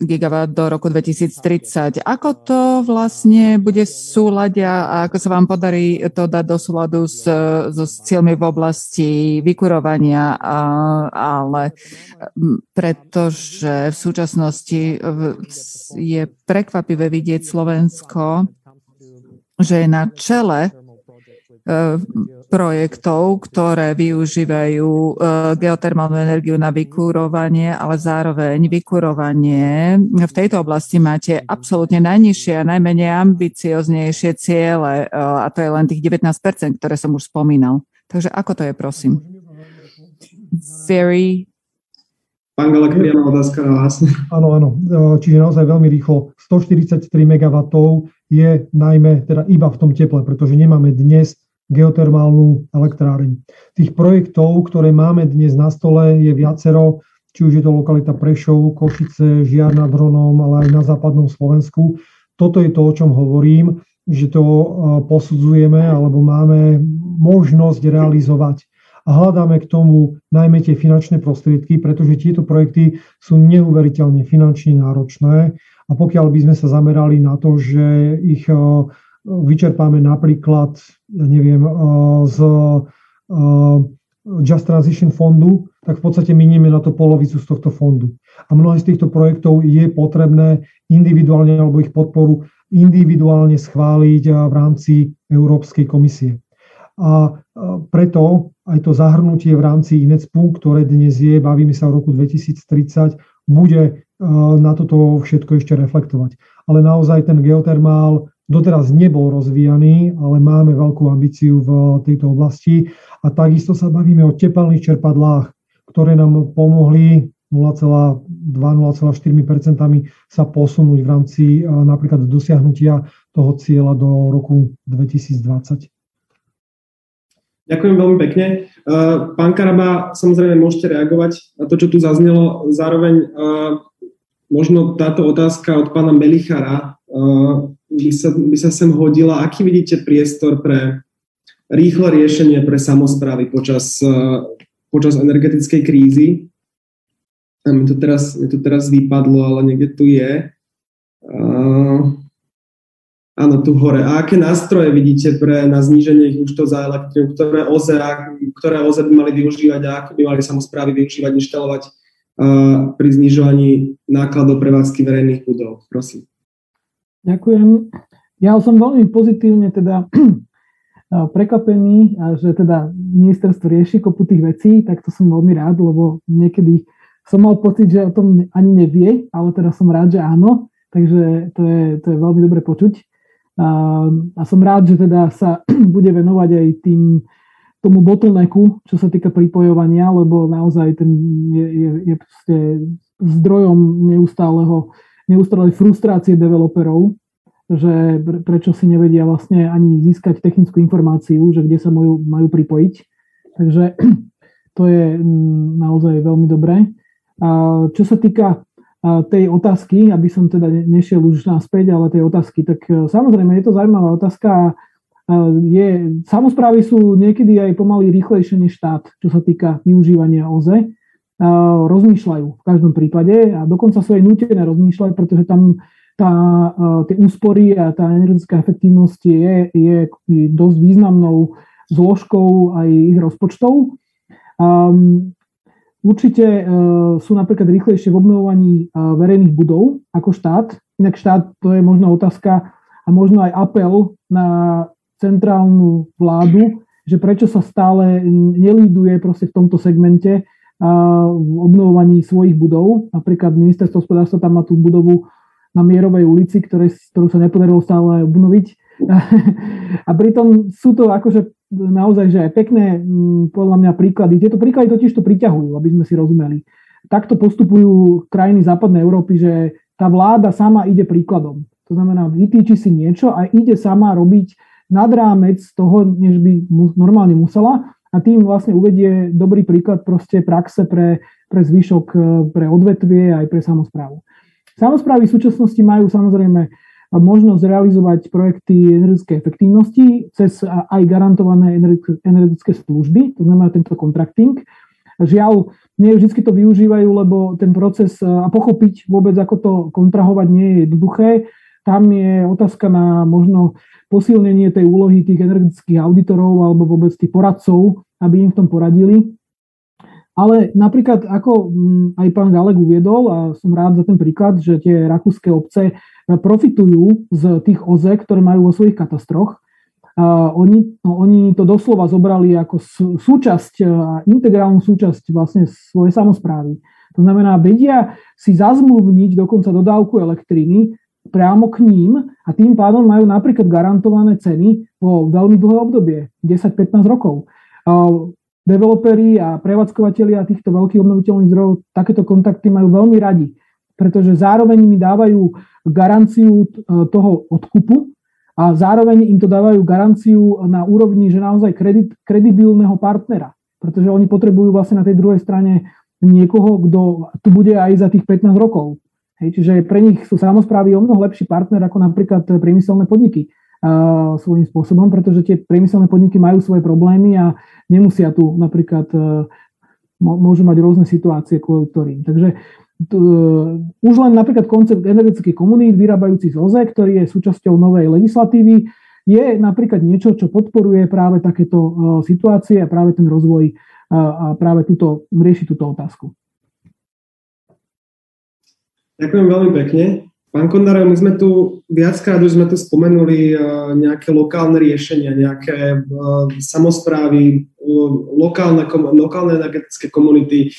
GW do roku 2030. Ako to vlastne bude súľať a ako sa vám podarí to dať do súladu s, so cieľmi v oblasti vykurovania, a, ale pretože v súčasnosti je prekvapivé vidieť Slovensko, že je na čele projektov, ktoré využívajú e, geotermálnu energiu na vykurovanie, ale zároveň vykurovanie. V tejto oblasti máte absolútne najnižšie a najmenej ambicioznejšie ciele e, a to je len tých 19%, ktoré som už spomínal. Takže ako to je, prosím? Very Pán Galak, priama otázka na vás. Áno, áno. Čiže naozaj veľmi rýchlo. 143 MW je najmä teda iba v tom teple, pretože nemáme dnes geotermálnu elektráreň. Tých projektov, ktoré máme dnes na stole, je viacero, či už je to lokalita Prešov, Košice, Žiar nad Hronom, ale aj na západnom Slovensku. Toto je to, o čom hovorím, že to posudzujeme alebo máme možnosť realizovať. A hľadáme k tomu najmä tie finančné prostriedky, pretože tieto projekty sú neuveriteľne finančne náročné. A pokiaľ by sme sa zamerali na to, že ich vyčerpáme napríklad, ja neviem, z Just Transition fondu, tak v podstate minieme na to polovicu z tohto fondu. A mnohé z týchto projektov je potrebné individuálne alebo ich podporu individuálne schváliť v rámci Európskej komisie. A preto aj to zahrnutie v rámci INECPu, ktoré dnes je, bavíme sa o roku 2030, bude na toto všetko ešte reflektovať. Ale naozaj ten geotermál doteraz nebol rozvíjaný, ale máme veľkú ambíciu v tejto oblasti a takisto sa bavíme o tepelných čerpadlách, ktoré nám pomohli 0,2-0,4% sa posunúť v rámci napríklad dosiahnutia toho cieľa do roku 2020. Ďakujem veľmi pekne. Pán Karaba, samozrejme môžete reagovať na to, čo tu zaznelo. Zároveň možno táto otázka od pána Melichara by sa, by sa sem hodila. Aký vidíte priestor pre rýchle riešenie pre samozprávy počas, počas energetickej krízy? A mi to teraz, mi to teraz vypadlo, ale niekde tu je. Uh, áno, tu hore. A aké nástroje vidíte pre na zníženie ich účtov za elektrínu? Ktoré OZE, ktoré OZE by mali využívať a ako by mali samozprávy využívať, inštalovať pri znižovaní nákladov prevádzky verejných budov. Prosím. Ďakujem. Ja som veľmi pozitívne teda prekvapený, že teda ministerstvo rieši kopu tých vecí, tak to som veľmi rád, lebo niekedy som mal pocit, že o tom ani nevie, ale teda som rád, že áno, takže to je, to je veľmi dobre počuť. A, a som rád, že teda sa bude venovať aj tým tomu bottlenecku, čo sa týka pripojovania, lebo naozaj ten je, je, je zdrojom neustáleho, neustálej frustrácie developerov, že prečo si nevedia vlastne ani získať technickú informáciu, že kde sa majú, majú pripojiť. Takže to je mm, naozaj veľmi dobré. Čo sa týka tej otázky, aby som teda nešiel už naspäť, ale tej otázky, tak e, samozrejme je to zaujímavá otázka. Je, samozprávy sú niekedy aj pomaly rýchlejšie než štát, čo sa týka využívania OZE. Rozmýšľajú v každom prípade a dokonca sú aj nutené rozmýšľať, pretože tam tá, e, tie úspory a tá energetická efektívnosť je, je dosť významnou zložkou aj ich rozpočtov. Um, určite uh, sú napríklad rýchlejšie v obnovovaní uh, verejných budov ako štát. Inak štát to je možno otázka a možno aj apel na centrálnu vládu, že prečo sa stále nelíduje proste v tomto segmente v obnovovaní svojich budov. Napríklad ministerstvo hospodárstva tam má tú budovu na Mierovej ulici, ktoré, ktorú sa nepodarilo stále obnoviť. A pritom sú to akože naozaj že aj pekné mm, podľa mňa príklady. Tieto príklady totiž to priťahujú, aby sme si rozumeli. Takto postupujú krajiny západnej Európy, že tá vláda sama ide príkladom. To znamená, vytýči si niečo a ide sama robiť nad rámec toho, než by normálne musela a tým vlastne uvedie dobrý príklad proste praxe pre, pre zvyšok, pre odvetvie aj pre samozprávu. Samozprávy v súčasnosti majú samozrejme možnosť realizovať projekty energetickej efektívnosti cez aj garantované energetické služby, to znamená tento contracting. Žiaľ, nie vždy to využívajú, lebo ten proces a pochopiť vôbec, ako to kontrahovať, nie je jednoduché. Tam je otázka na možno posilnenie tej úlohy tých energetických auditorov alebo vôbec tých poradcov, aby im v tom poradili. Ale napríklad, ako mm, aj pán Galek uviedol, a som rád za ten príklad, že tie rakúske obce e, profitujú z tých OZE, ktoré majú vo svojich katastroch. Oni, no, oni to doslova zobrali ako súčasť, e, integrálnu súčasť vlastne svojej samozprávy. To znamená, vedia si zazmluvniť dokonca dodávku elektriny priamo k ním a tým pádom majú napríklad garantované ceny po veľmi dlhé obdobie, 10-15 rokov developeri a prevádzkovateľia týchto veľkých obnoviteľných zdrojov takéto kontakty majú veľmi radi, pretože zároveň mi dávajú garanciu e, toho odkupu a zároveň im to dávajú garanciu na úrovni, že naozaj kredit, kredibilného partnera, pretože oni potrebujú vlastne na tej druhej strane niekoho, kto tu bude aj za tých 15 rokov. Hej, čiže pre nich sú samozprávy o mnoho lepší partner ako napríklad priemyselné podniky svojím spôsobom, pretože tie priemyselné podniky majú svoje problémy a nemusia tu napríklad, e, môžu mať rôzne situácie kvôli ktorým. Takže t, už len napríklad koncept energetických komunít vyrábajúci z OZE, ktorý je súčasťou novej legislatívy, je napríklad niečo, čo podporuje práve takéto e, situácie a práve ten rozvoj a práve túto, rieši túto otázku. Ďakujem veľmi pekne. Pán Kondarov, my sme tu viackrát už sme tu spomenuli uh, nejaké lokálne riešenia, nejaké uh, samozprávy, uh, lokálne, lokálne energetické komunity.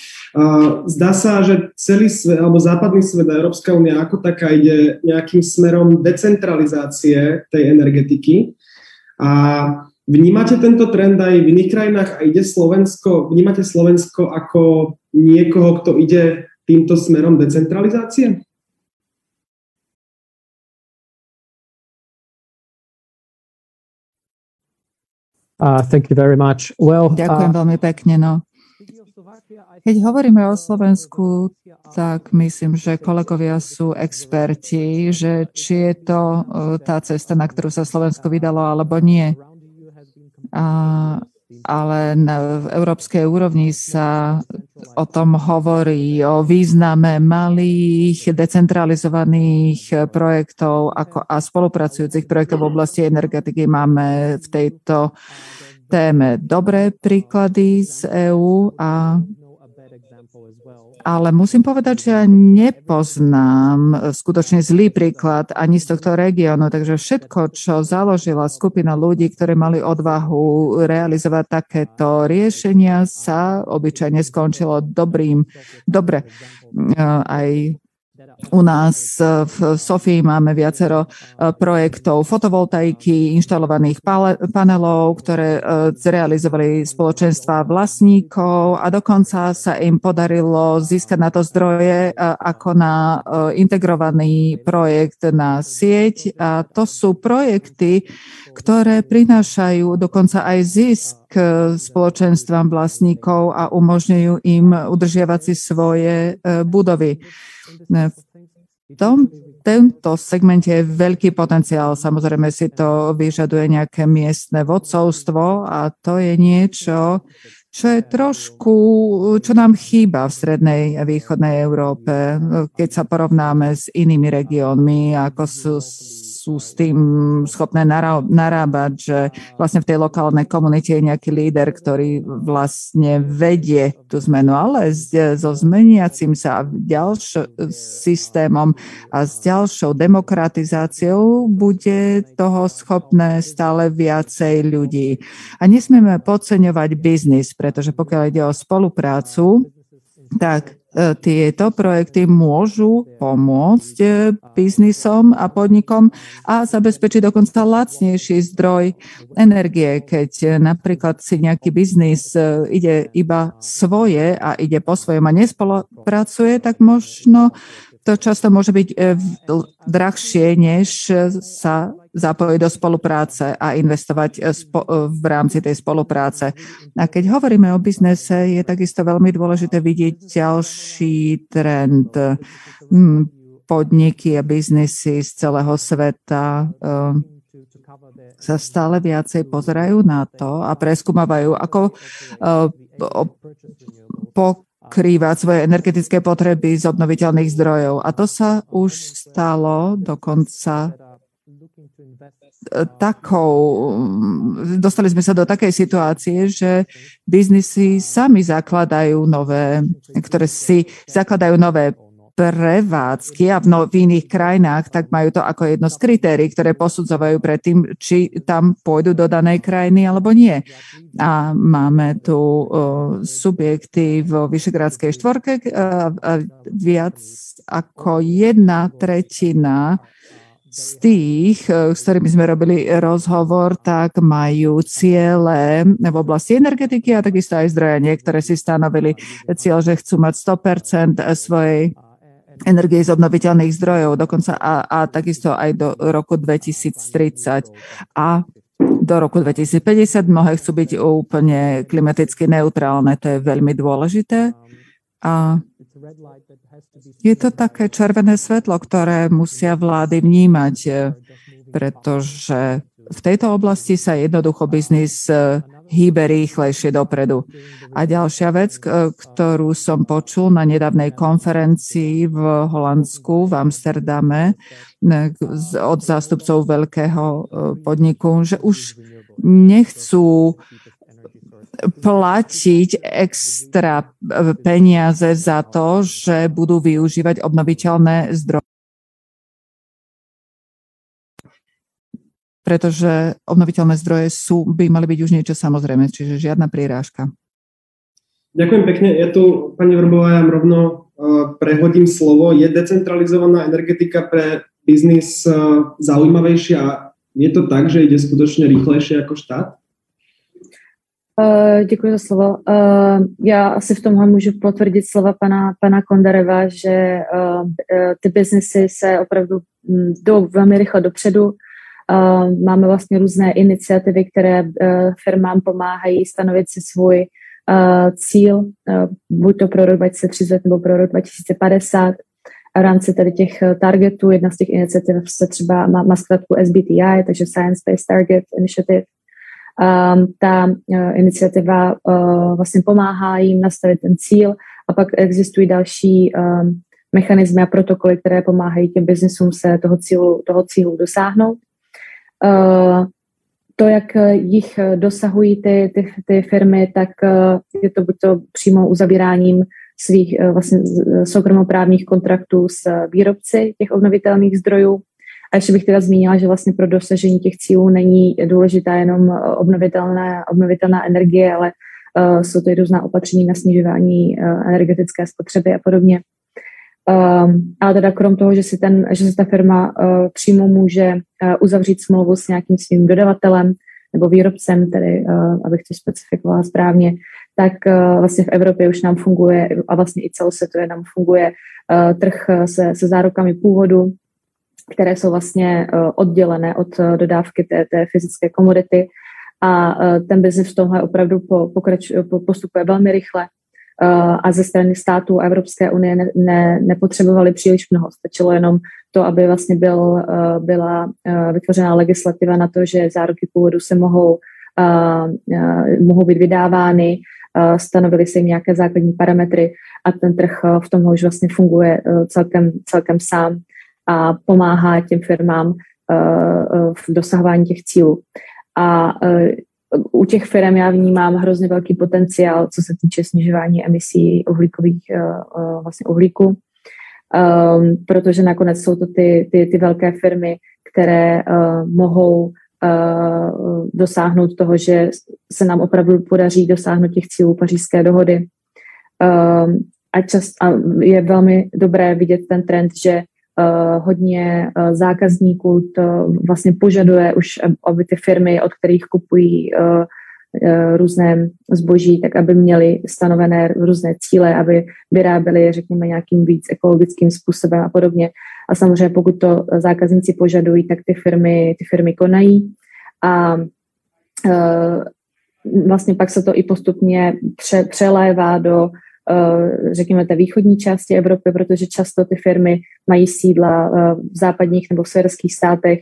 Zdá sa, že celý svet, alebo západný svet a Európska únia ako taká ide nejakým smerom decentralizácie tej energetiky. A vnímate tento trend aj v iných krajinách a ide Slovensko, vnímate Slovensko ako niekoho, kto ide týmto smerom decentralizácie? Uh, thank you very much. Well, Ďakujem uh, veľmi pekne. No. Keď hovoríme o Slovensku, tak myslím, že kolegovia sú experti, že či je to uh, tá cesta, na ktorú sa Slovensko vydalo, alebo nie. A ale na, v európskej úrovni sa o tom hovorí, o význame malých, decentralizovaných projektov ako, a spolupracujúcich projektov v oblasti energetiky. Máme v tejto téme dobré príklady z EÚ a ale musím povedať, že ja nepoznám skutočne zlý príklad ani z tohto regiónu, takže všetko, čo založila skupina ľudí, ktorí mali odvahu realizovať takéto riešenia, sa obyčajne skončilo dobrým, dobre. Aj u nás v Sofii máme viacero e, projektov fotovoltaiky, inštalovaných panelov, ktoré e, zrealizovali spoločenstva vlastníkov a dokonca sa im podarilo získať na to zdroje e, ako na integrovaný projekt na sieť. A to sú projekty, ktoré prinášajú dokonca aj zisk spoločenstvám vlastníkov a umožňujú im udržiavať si svoje budovy. V tom, tento segmente je veľký potenciál. Samozrejme si to vyžaduje nejaké miestne vodcovstvo a to je niečo, čo je trošku, čo nám chýba v strednej a východnej Európe, keď sa porovnáme s inými regiónmi, ako sú sú s tým schopné narábať, že vlastne v tej lokálnej komunite je nejaký líder, ktorý vlastne vedie tú zmenu, ale so zmeniacim sa ďalším systémom a s ďalšou demokratizáciou bude toho schopné stále viacej ľudí. A nesmieme podceňovať biznis, pretože pokiaľ ide o spoluprácu, tak tieto projekty môžu pomôcť e, biznisom a podnikom a zabezpečiť dokonca lacnejší zdroj energie. Keď e, napríklad si nejaký biznis ide iba svoje a ide po svojom a nespolupracuje, tak možno to často môže byť drahšie, než sa zapojiť do spolupráce a investovať eh, v rámci tej spolupráce. A keď hovoríme o biznese, je takisto veľmi dôležité vidieť ďalší trend. Hm, podniky a biznesy z celého sveta sa stále viacej pozerajú na to a preskúmavajú, ako pokrývať svoje energetické potreby z obnoviteľných zdrojov. A to sa už stalo dokonca takou, dostali sme sa do takej situácie, že biznisy sami zakladajú nové, ktoré si zakladajú nové prevádzky a v, no, v iných krajinách, tak majú to ako jedno z kritérií, ktoré posudzovajú predtým, či tam pôjdu do danej krajiny alebo nie. A máme tu uh, subjekty vo Vyšegrádskej štvorke uh, uh, viac ako jedna tretina z tých, e, s ktorými sme robili rozhovor, tak majú ciele v oblasti energetiky a takisto aj zdroja. Niektoré si stanovili cieľ, že chcú mať 100% svojej energie z obnoviteľných zdrojov, dokonca a, a takisto aj do roku 2030. A do roku 2050 mnohé chcú byť úplne klimaticky neutrálne, to je veľmi dôležité. A je to také červené svetlo, ktoré musia vlády vnímať, pretože v tejto oblasti sa jednoducho biznis hýbe rýchlejšie dopredu. A ďalšia vec, ktorú som počul na nedávnej konferencii v Holandsku, v Amsterdame, od zástupcov veľkého podniku, že už nechcú platiť extra peniaze za to, že budú využívať obnoviteľné zdroje. Pretože obnoviteľné zdroje sú, by mali byť už niečo samozrejme, čiže žiadna prírážka. Ďakujem pekne. Ja tu, pani Vrbová, ja rovno uh, prehodím slovo. Je decentralizovaná energetika pre biznis uh, zaujímavejšia? Je to tak, že ide skutočne rýchlejšie ako štát? Uh, děkuji za slovo. Uh, já asi v tomhle můžu potvrdit slova pana, pana Kondareva, že uh, ty biznesy se opravdu jdou velmi rychle dopředu. Máme vlastně různé iniciativy, které uh, firmám pomáhají stanovit si svůj uh, cíl, uh, buď to pro rok 2030 nebo pro rok 2050. A v rámci tady těch targetů, jedna z těch iniciativ se třeba má, má zkratku SBTI, takže Science Based Target Initiative, um, ta uh, iniciativa uh, vlastně pomáhá jim nastavit ten cíl a pak existují další um, mechanismy a protokoly, které pomáhají těm biznesům se toho cílu, toho cílu dosáhnout. Uh, to, jak jich dosahují ty, ty, ty firmy, tak je to buď to přímo uzavíráním svých vlastně soukromoprávních kontraktů s výrobci těch obnovitelných zdrojů. A ještě bych teda zmínila, že vlastně pro dosažení těch cílů není důležitá jenom obnovitelná, obnovitelná energie, ale uh, jsou to i různá opatření na snižování uh, energetické spotřeby a podobně. Um, ale teda krom toho, že si, ten, že si ta firma uh, přímo může uh, uzavřít smlouvu s nějakým svým dodavatelem nebo výrobcem, tedy uh, abych to specifikovala správně, tak uh, vlastně v Evropě už nám funguje a vlastně i celosvětově nám funguje uh, trh se, se zárukami původu, které jsou vlastně uh, oddělené od uh, dodávky té, té fyzické komodity. A uh, ten biznis v tomhle opravdu po, pokrač, po, postupuje velmi rychle a ze strany států Evropské unie ne, ne, nepotřebovali příliš mnoho. Stačilo jenom to, aby vlastně byl, byla vytvořena legislativa na to, že záruky původu se mohou, mohou být vydávány, stanovily se jim nějaké základní parametry a ten trh v tomhle už vlastně funguje celkem, celkem sám a pomáhá těm firmám v dosahování těch cílů. A u těch firm já vnímám hrozně velký potenciál, co se týče snižování emisí uhlíkových uh, vlastně uhlíku, um, protože nakonec jsou to ty, ty, ty velké firmy, které uh, mohou dosáhnout toho, že se nám opravdu podaří dosáhnout těch cílů pařížské dohody. Um, a, čas, a je velmi dobré vidět ten trend, že hodně uh, zákazníků to vlastně požaduje už, aby ty firmy, od kterých kupují uh, různé zboží, tak aby měly stanovené různé cíle, aby vyráběly, řekněme, nějakým víc ekologickým způsobem a podobně. A samozřejmě pokud to zákazníci požadují, tak ty firmy, ty firmy konají. A vlastně pak se to i postupně pře, přelévá do Eh, řekněme, té východní části Evropy, protože často ty firmy mají sídla eh, v západních nebo v severských státech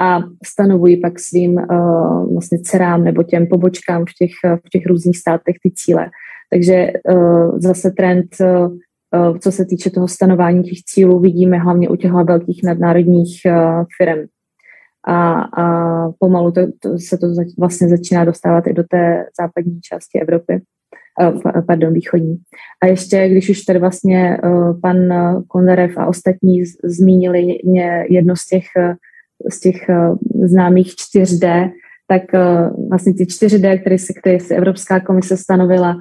a stanovují pak svým eh, vlastně dcerám nebo těm pobočkám v těch, v těch různých státech ty cíle. Takže zase trend, co se týče toho stanování těch cílů, vidíme hlavně u těchto velkých nadnárodních firm. A, a pomalu to, to, se to vlastně začíná dostávat i do té západní části Evropy. Eh, pardon, východní. A ještě, když už tady vlastně eh, pan Kondarev a ostatní zmínili jedno z těch, eh, z těch známých 4D, tak vlastně ty 4D, které si, které si Evropská komise stanovila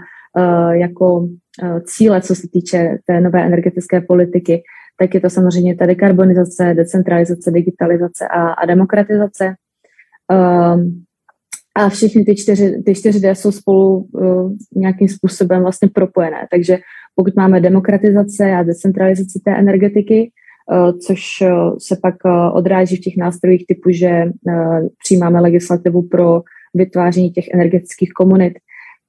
jako cíle, co se týče té nové energetické politiky, tak je to samozřejmě ta dekarbonizace, decentralizace, digitalizace a, a demokratizace. Um, a všechny ty čtyři, ty čtyři D jsou spolu uh, nějakým způsobem vlastně propojené. Takže pokud máme demokratizace a decentralizaci té energetiky, uh, což uh, se pak uh, odráží v těch nástrojích typu, že uh, přijímáme legislativu pro vytváření těch energetických komunit,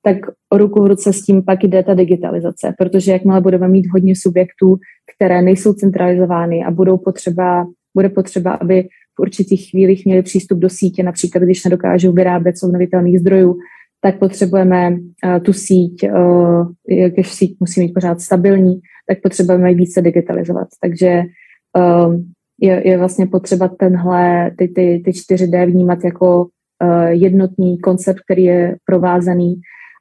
tak ruku v ruce s tím pak jde ta digitalizace, protože jakmile budeme mít hodně subjektů, které nejsou centralizovány a budou potřeba, bude potřeba, aby v určitých chvílích měli přístup do sítě, například když nedokážou vyrábět z obnovitelných zdrojů, tak potřebujeme uh, tu síť, uh, když síť musí mít pořád stabilní, tak potřebujeme více digitalizovat. Takže uh, je, je vlastně potřeba tenhle, ty, ty, ty 4D vnímat jako jednotný koncept, který je provázaný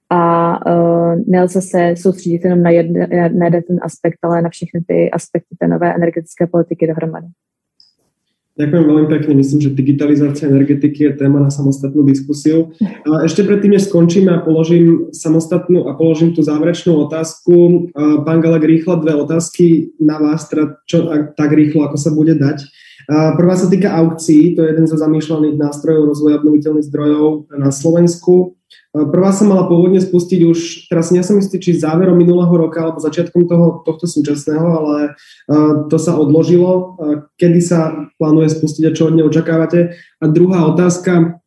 a uh, nelze se soustředit jenom na jeden, na jeden ten aspekt, ale na všechny ty aspekty té nové energetické politiky dohromady. Ďakujem veľmi pekne. Myslím, že digitalizácia energetiky je téma na samostatnú diskusiu. A ešte predtým, než skončíme a položím samostatnú a položím tú záverečnú otázku, pán Galek, rýchlo dve otázky na vás, teda čo tak rýchlo, ako sa bude dať. Prvá sa týka aukcií, to je jeden zo zamýšľaných nástrojov rozvoja obnoviteľných zdrojov na Slovensku. Prvá sa mala pôvodne spustiť už, teraz nie som istý, či záverom minulého roka alebo začiatkom toho, tohto súčasného, ale to sa odložilo. Kedy sa plánuje spustiť a čo od nej očakávate? A druhá otázka,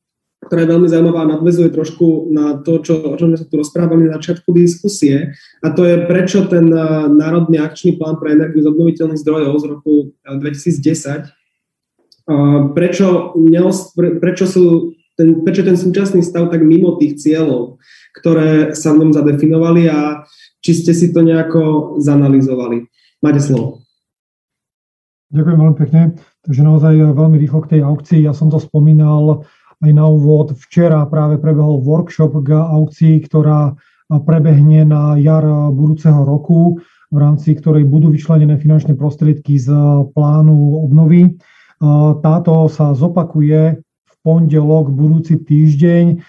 ktorá je veľmi zaujímavá a nadvezuje trošku na to, čo, o čom sme sa tu rozprávali na začiatku diskusie, a to je prečo ten Národný akčný plán pre energiu z obnoviteľných zdrojov z roku 2010 prečo, neos, prečo sú ten, prečo ten súčasný stav tak mimo tých cieľov, ktoré sa v ňom zadefinovali a či ste si to nejako zanalizovali. Máte slovo. Ďakujem veľmi pekne. Takže naozaj veľmi rýchlo k tej aukcii. Ja som to spomínal aj na úvod. Včera práve prebehol workshop k aukcii, ktorá prebehne na jar budúceho roku, v rámci ktorej budú vyčlenené finančné prostriedky z plánu obnovy. Táto sa zopakuje v pondelok budúci týždeň.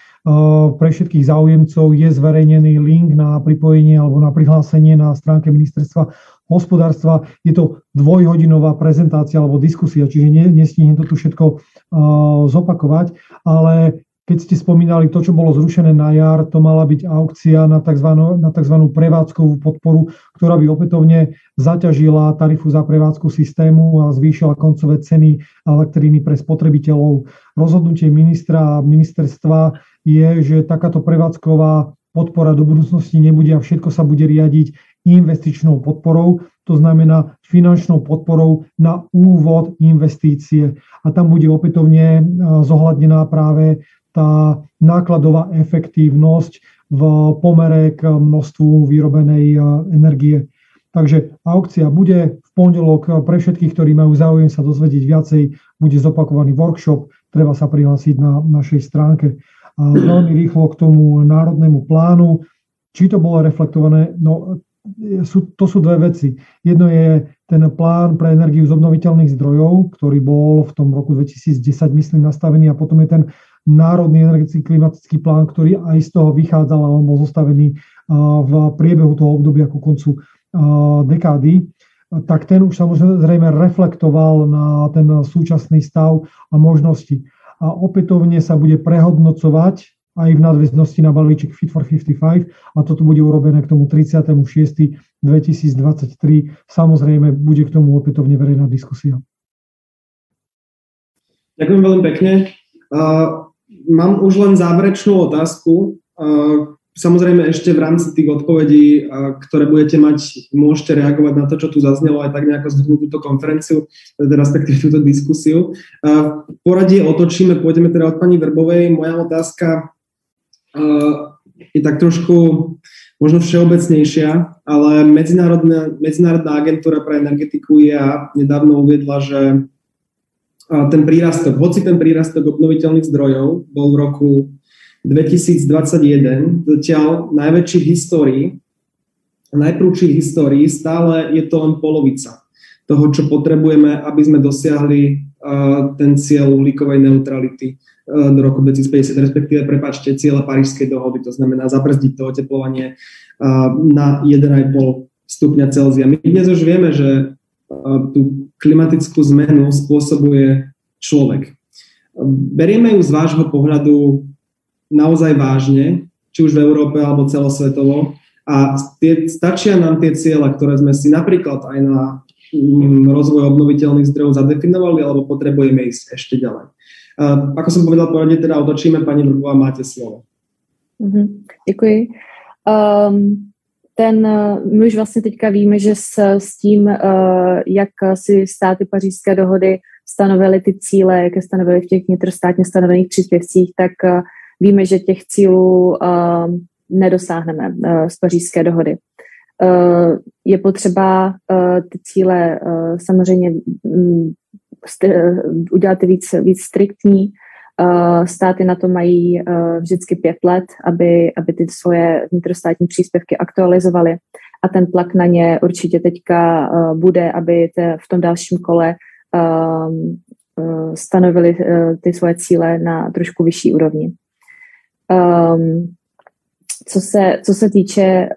Pre všetkých záujemcov je zverejnený link na pripojenie alebo na prihlásenie na stránke ministerstva hospodárstva. Je to dvojhodinová prezentácia alebo diskusia, čiže nestihnem to tu všetko zopakovať, ale keď ste spomínali to, čo bolo zrušené na jar, to mala byť aukcia na tzv. Na tzv. prevádzkovú podporu, ktorá by opätovne zaťažila tarifu za prevádzku systému a zvýšila koncové ceny elektriny pre spotrebiteľov. Rozhodnutie ministra a ministerstva je, že takáto prevádzková podpora do budúcnosti nebude a všetko sa bude riadiť investičnou podporou, to znamená finančnou podporou na úvod investície. A tam bude opätovne zohľadnená práve tá nákladová efektívnosť v pomere k množstvu vyrobenej energie. Takže aukcia bude v pondelok pre všetkých, ktorí majú záujem sa dozvedieť viacej, bude zopakovaný workshop, treba sa prihlásiť na našej stránke. A veľmi rýchlo k tomu národnému plánu, či to bolo reflektované, no sú, to sú dve veci. Jedno je ten plán pre energiu z obnoviteľných zdrojov, ktorý bol v tom roku 2010, myslím, nastavený a potom je ten národný energetický klimatický plán, ktorý aj z toho vychádzal a on bol zostavený v priebehu toho obdobia ku koncu dekády, tak ten už samozrejme reflektoval na ten súčasný stav a možnosti. A opätovne sa bude prehodnocovať aj v nadväznosti na balíček Fit for 55 a toto bude urobené k tomu 36. 2023. Samozrejme, bude k tomu opätovne verejná diskusia. Ďakujem veľmi pekne. Mám už len záverečnú otázku. Samozrejme ešte v rámci tých odpovedí, ktoré budete mať, môžete reagovať na to, čo tu zaznelo, aj tak nejako zhrnúť túto konferenciu, teda respektíve túto diskusiu. Uh, poradie otočíme, pôjdeme teda od pani Verbovej. Moja otázka je tak trošku možno všeobecnejšia, ale Medzinárodná, Medzinárodná agentúra pre energetiku IA nedávno uviedla, že ten prírastok, hoci ten prírastok obnoviteľných zdrojov bol v roku 2021 zatiaľ najväčší v histórii, najprúčší v histórii, stále je to len polovica toho, čo potrebujeme, aby sme dosiahli ten cieľ uhlíkovej neutrality do roku 2050, respektíve, prepačte, cieľa Parížskej dohody, to znamená zabrzdiť to oteplovanie na 1,5 stupňa Celzia. My dnes už vieme, že tú klimatickú zmenu spôsobuje človek. Berieme ju z vášho pohľadu naozaj vážne, či už v Európe alebo celosvetovo. A tie, stačia nám tie cieľa, ktoré sme si napríklad aj na mm, rozvoj obnoviteľných zdrojov zadefinovali, alebo potrebujeme ísť ešte ďalej. Uh, ako som povedal, poradne teda otočíme. Pani Vrbová, máte slovo. Mm-hmm, děkuji. Um, ten, my už vlastně teďka víme, že s, s tím, uh, jak si státy pařížské dohody stanovily ty cíle, jak je stanovily v těch vnitrostátně stanovených příspěvcích, tak uh, víme, že těch cílů nedosáhneme z pařížské dohody. Je potřeba ty cíle samozřejmě um, udělat víc, víc striktní. Státy na to mají vždycky pět let, aby, aby ty svoje vnitrostátní příspěvky aktualizovaly a ten tlak na ně určitě teďka bude, aby te, v tom dalším kole stanovili ty svoje cíle na trošku vyšší úrovni. Co se, co se týče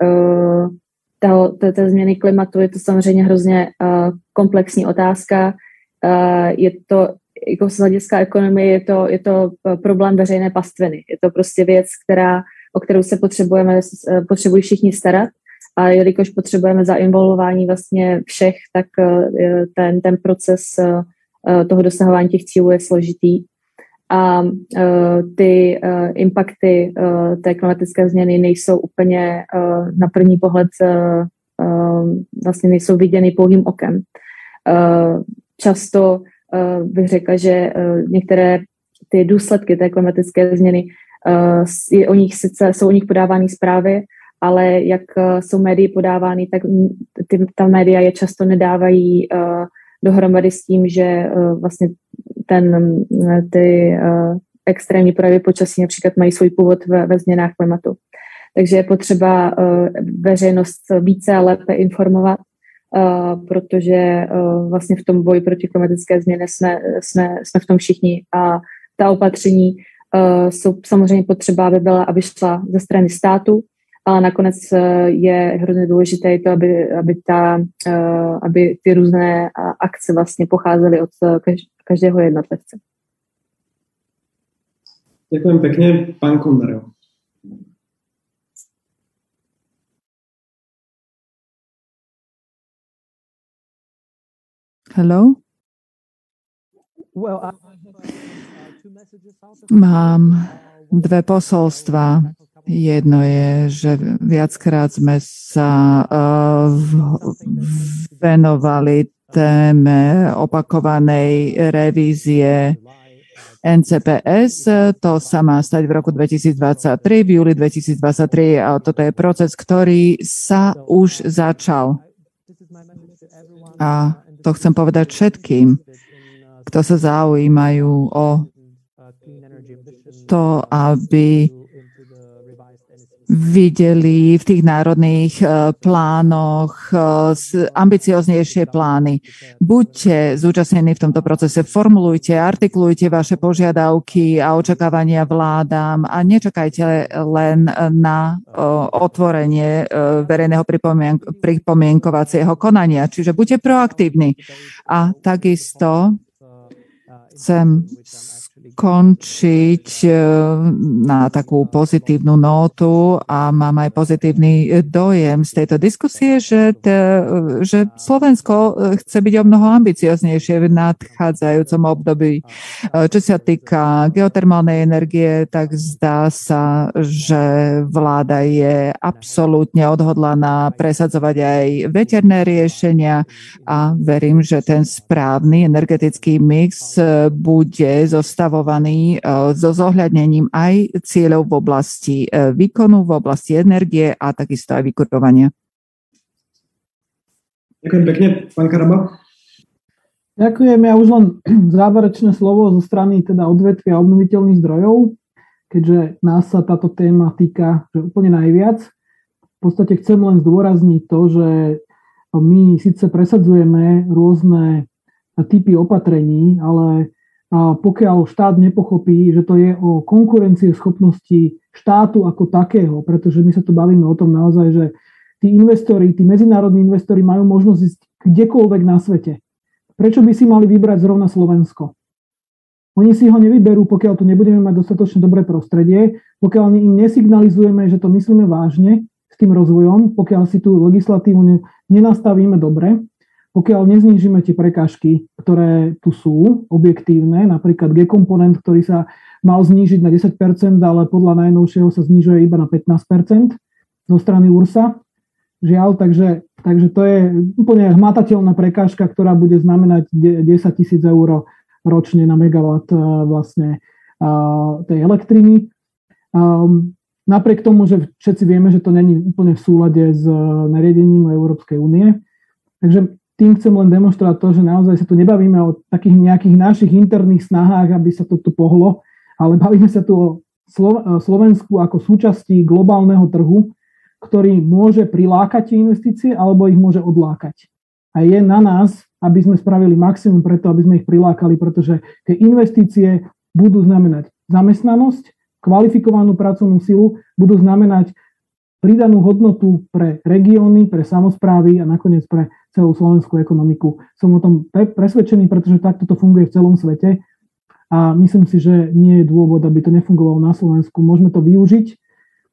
toho, té, té změny klimatu, je to samozřejmě hrozně komplexní otázka. Eh, je to jako z hlediska ekonomie je to, je to eh, problém veřejné pastviny. Je to prostě věc, která, o kterou se potřebujeme, eh, potřebují všichni starat a jelikož potřebujeme zainvolování vlastně všech, tak ten, ten proces toho dosahování těch cílů je složitý. A ty impakty té klimatické změny nejsou úplně na první pohled vlastně nejsou viděny pouhým okem často bych řekla, že uh, některé ty důsledky té klimatické změny uh, je o nich sice, jsou o nich podávány zprávy, ale jak jsou médii podávány, tak ty, ta média je často nedávají dohromady s tím, že vlastně ten, ty extrémní projevy počasí například mají svůj původ ve, ve změnách klimatu. Takže je potřeba veřejnost více a lépe informovat, protože vlastně v tom boji proti klimatické změně jsme, jsme, jsme v tom všichni a ta opatření jsou samozřejmě potřeba, aby byla, aby šla ze strany státu, ale nakonec je hrozně důležité to, aby, aby, ta, aby ty různé akce vlastně pocházely od každého jednotlivce. Ďakujem pekne. Pán Kondarov. Hello? Mám dve posolstva. Jedno je, že viackrát sme sa uh, venovali téme opakovanej revízie NCPS. To sa má stať v roku 2023, v júli 2023 a toto je proces, ktorý sa už začal. A to chcem povedať všetkým, kto sa zaujímajú o to, aby videli v tých národných e, plánoch e, ambicioznejšie plány. Buďte zúčastnení v tomto procese, formulujte, artikulujte vaše požiadavky a očakávania vládám a nečakajte len na e, otvorenie verejného pripomienkovacieho konania. Čiže buďte proaktívni. A takisto chcem končiť e, na takú pozitívnu nótu a mám aj pozitívny dojem z tejto diskusie, že, te, že Slovensko chce byť o mnoho ambicioznejšie v nadchádzajúcom období. Čo sa týka geotermálnej energie, tak zdá sa, že vláda je absolútne odhodlaná presadzovať aj veterné riešenia a verím, že ten správny energetický mix bude zostavovať pripravovaný e, so zohľadnením aj cieľov v oblasti e, výkonu, v oblasti energie a takisto aj vykurovania. Ďakujem pekne, pán Karaba. Ďakujem. Ja už len záverečné slovo zo strany teda odvetvia obnoviteľných zdrojov, keďže nás sa táto téma týka že úplne najviac. V podstate chcem len zdôrazniť to, že my síce presadzujeme rôzne typy opatrení, ale pokiaľ štát nepochopí, že to je o konkurencie schopnosti štátu ako takého, pretože my sa tu bavíme o tom naozaj, že tí investori, tí medzinárodní investori majú možnosť ísť kdekoľvek na svete. Prečo by si mali vybrať zrovna Slovensko? Oni si ho nevyberú, pokiaľ tu nebudeme mať dostatočne dobré prostredie, pokiaľ im nesignalizujeme, že to myslíme vážne s tým rozvojom, pokiaľ si tú legislatívu nenastavíme dobre, pokiaľ neznížime tie prekážky, ktoré tu sú, objektívne, napríklad G-komponent, ktorý sa mal znížiť na 10%, ale podľa najnovšieho sa znižuje iba na 15% zo strany URSA. Žiaľ, takže, takže to je úplne hmatateľná prekážka, ktorá bude znamenať 10 tisíc eur ročne na megawatt e, vlastne tej elektriny. Um, napriek tomu, že všetci vieme, že to není úplne v súlade s e, nariadením Európskej únie. Takže tým chcem len demonstrovať to, že naozaj sa tu nebavíme o takých nejakých našich interných snahách, aby sa to tu pohlo, ale bavíme sa tu o Slovensku ako súčasti globálneho trhu, ktorý môže prilákať investície alebo ich môže odlákať. A je na nás, aby sme spravili maximum preto, aby sme ich prilákali, pretože tie investície budú znamenať zamestnanosť, kvalifikovanú pracovnú silu, budú znamenať pridanú hodnotu pre regióny, pre samozprávy a nakoniec pre celú slovenskú ekonomiku. Som o tom presvedčený, pretože takto to funguje v celom svete a myslím si, že nie je dôvod, aby to nefungovalo na Slovensku. Môžeme to využiť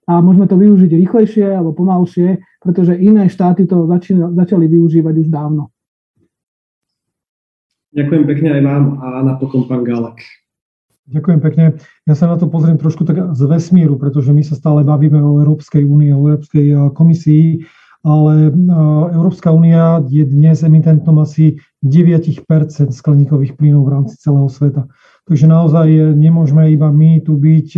a môžeme to využiť rýchlejšie alebo pomalšie, pretože iné štáty to začali, začali využívať už dávno. Ďakujem pekne aj vám a napokon pán Galak. Ďakujem pekne. Ja sa na to pozriem trošku tak z vesmíru, pretože my sa stále bavíme o Európskej únii, o Európskej eh, komisii, ale eh, Európska únia je dnes emitentom asi 9% skleníkových plynov v rámci celého sveta. Takže naozaj eh, nemôžeme iba my tu byť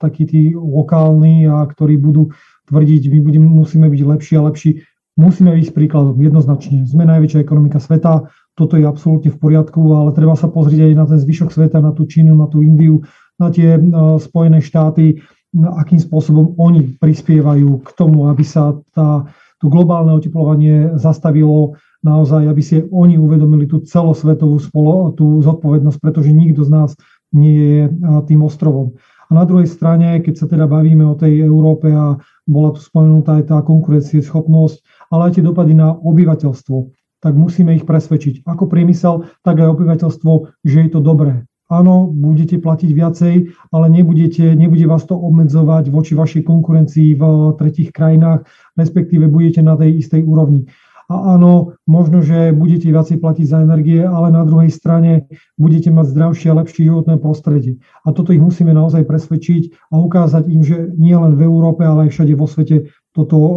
takí tí lokálni, a ktorí budú tvrdiť, my budeme, musíme byť lepší a lepší. Musíme ísť príkladom jednoznačne. Sme najväčšia ekonomika sveta, toto je absolútne v poriadku, ale treba sa pozrieť aj na ten zvyšok sveta, na tú Čínu, na tú Indiu, na tie Spojené štáty. akým spôsobom oni prispievajú k tomu, aby sa tá, to globálne oteplovanie zastavilo naozaj, aby si oni uvedomili tú celosvetovú spolo, tú zodpovednosť, pretože nikto z nás nie je tým ostrovom. A na druhej strane, keď sa teda bavíme o tej Európe a bola tu spomenutá aj tá konkurencieschopnosť, ale aj tie dopady na obyvateľstvo, tak musíme ich presvedčiť. Ako priemysel, tak aj obyvateľstvo, že je to dobré. Áno, budete platiť viacej, ale nebudete, nebude vás to obmedzovať voči vašej konkurencii v tretich krajinách, respektíve budete na tej istej úrovni. A áno, možno, že budete viacej platiť za energie, ale na druhej strane budete mať zdravšie a lepšie životné prostredie. A toto ich musíme naozaj presvedčiť a ukázať im, že nie len v Európe, ale aj všade vo svete toto uh,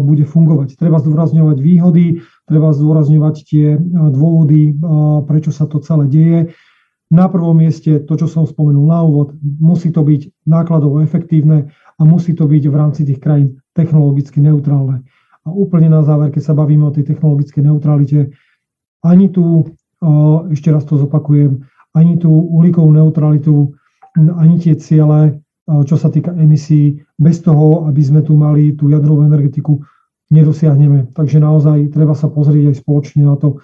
bude fungovať. Treba zdôrazňovať výhody, treba zdôrazňovať tie uh, dôvody, uh, prečo sa to celé deje. Na prvom mieste to, čo som spomenul na úvod, musí to byť nákladovo efektívne a musí to byť v rámci tých krajín technologicky neutrálne. A úplne na záver, keď sa bavíme o tej technologickej neutralite, ani tu, ešte raz to zopakujem, ani tú uhlíkovú neutralitu, ani tie ciele, čo sa týka emisí, bez toho, aby sme tu mali tú jadrovú energetiku, nedosiahneme. Takže naozaj treba sa pozrieť aj spoločne na to,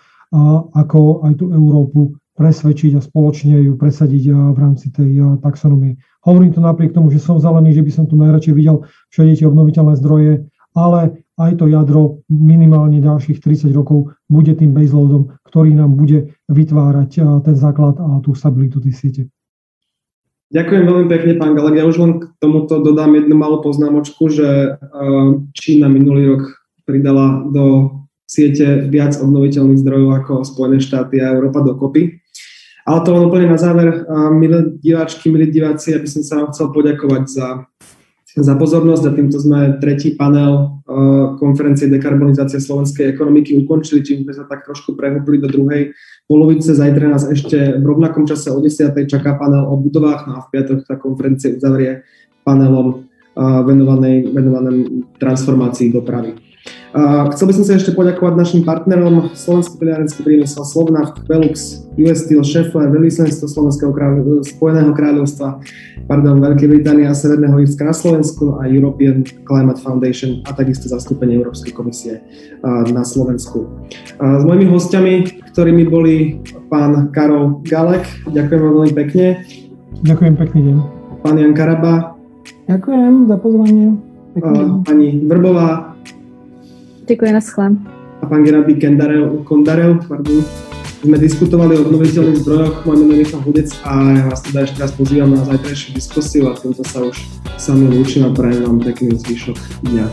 ako aj tú Európu presvedčiť a spoločne ju presadiť v rámci tej taxonomie. Hovorím to napriek tomu, že som zelený, že by som tu najradšej videl všade tie obnoviteľné zdroje, ale aj to jadro minimálne ďalších 30 rokov bude tým baseloadom, ktorý nám bude vytvárať ten základ a tú stabilitu tej siete. Ďakujem veľmi pekne, pán Galek. Ja už len k tomuto dodám jednu malú poznámočku, že Čína minulý rok pridala do siete viac obnoviteľných zdrojov ako Spojené štáty a Európa dokopy. Ale to len úplne na záver, milé diváčky, milí diváci, aby som sa vám chcel poďakovať za za pozornosť a týmto sme tretí panel uh, konferencie dekarbonizácie slovenskej ekonomiky ukončili, čím sme sa tak trošku prehúpli do druhej polovice. Zajtra nás ešte v rovnakom čase o 10. čaká panel o budovách, no a v piatok sa konferencie uzavrie panelom uh, venovanej, venovaném transformácii dopravy. Chcel by som sa ešte poďakovať našim partnerom Slovenský plinárenský priemysel Slovnaft, Velux, US Steel, Schaeffler, veľvyslanectvo Slovenského kráľov, Spojeného kráľovstva, pardon, Veľkej Británie a Severného Írska na Slovensku a European Climate Foundation a takisto zastúpenie Európskej komisie na Slovensku. S mojimi hostiami, ktorými boli pán Karol Galek, ďakujem vám veľmi pekne. Ďakujem pekný deň. Pán Jan Karaba. Ďakujem za pozvanie. Pani Vrbová. Děkuji, naschle. A pán Gerabi Kondarev, pardon, sme diskutovali o obnoviteľných zdrojoch, moje meno je Michal Hudec a ja vás teda ešte raz pozývam na zajtrajšiu diskusiu a týmto sa už sami lúčim a prajem vám pekný zvyšok dňa.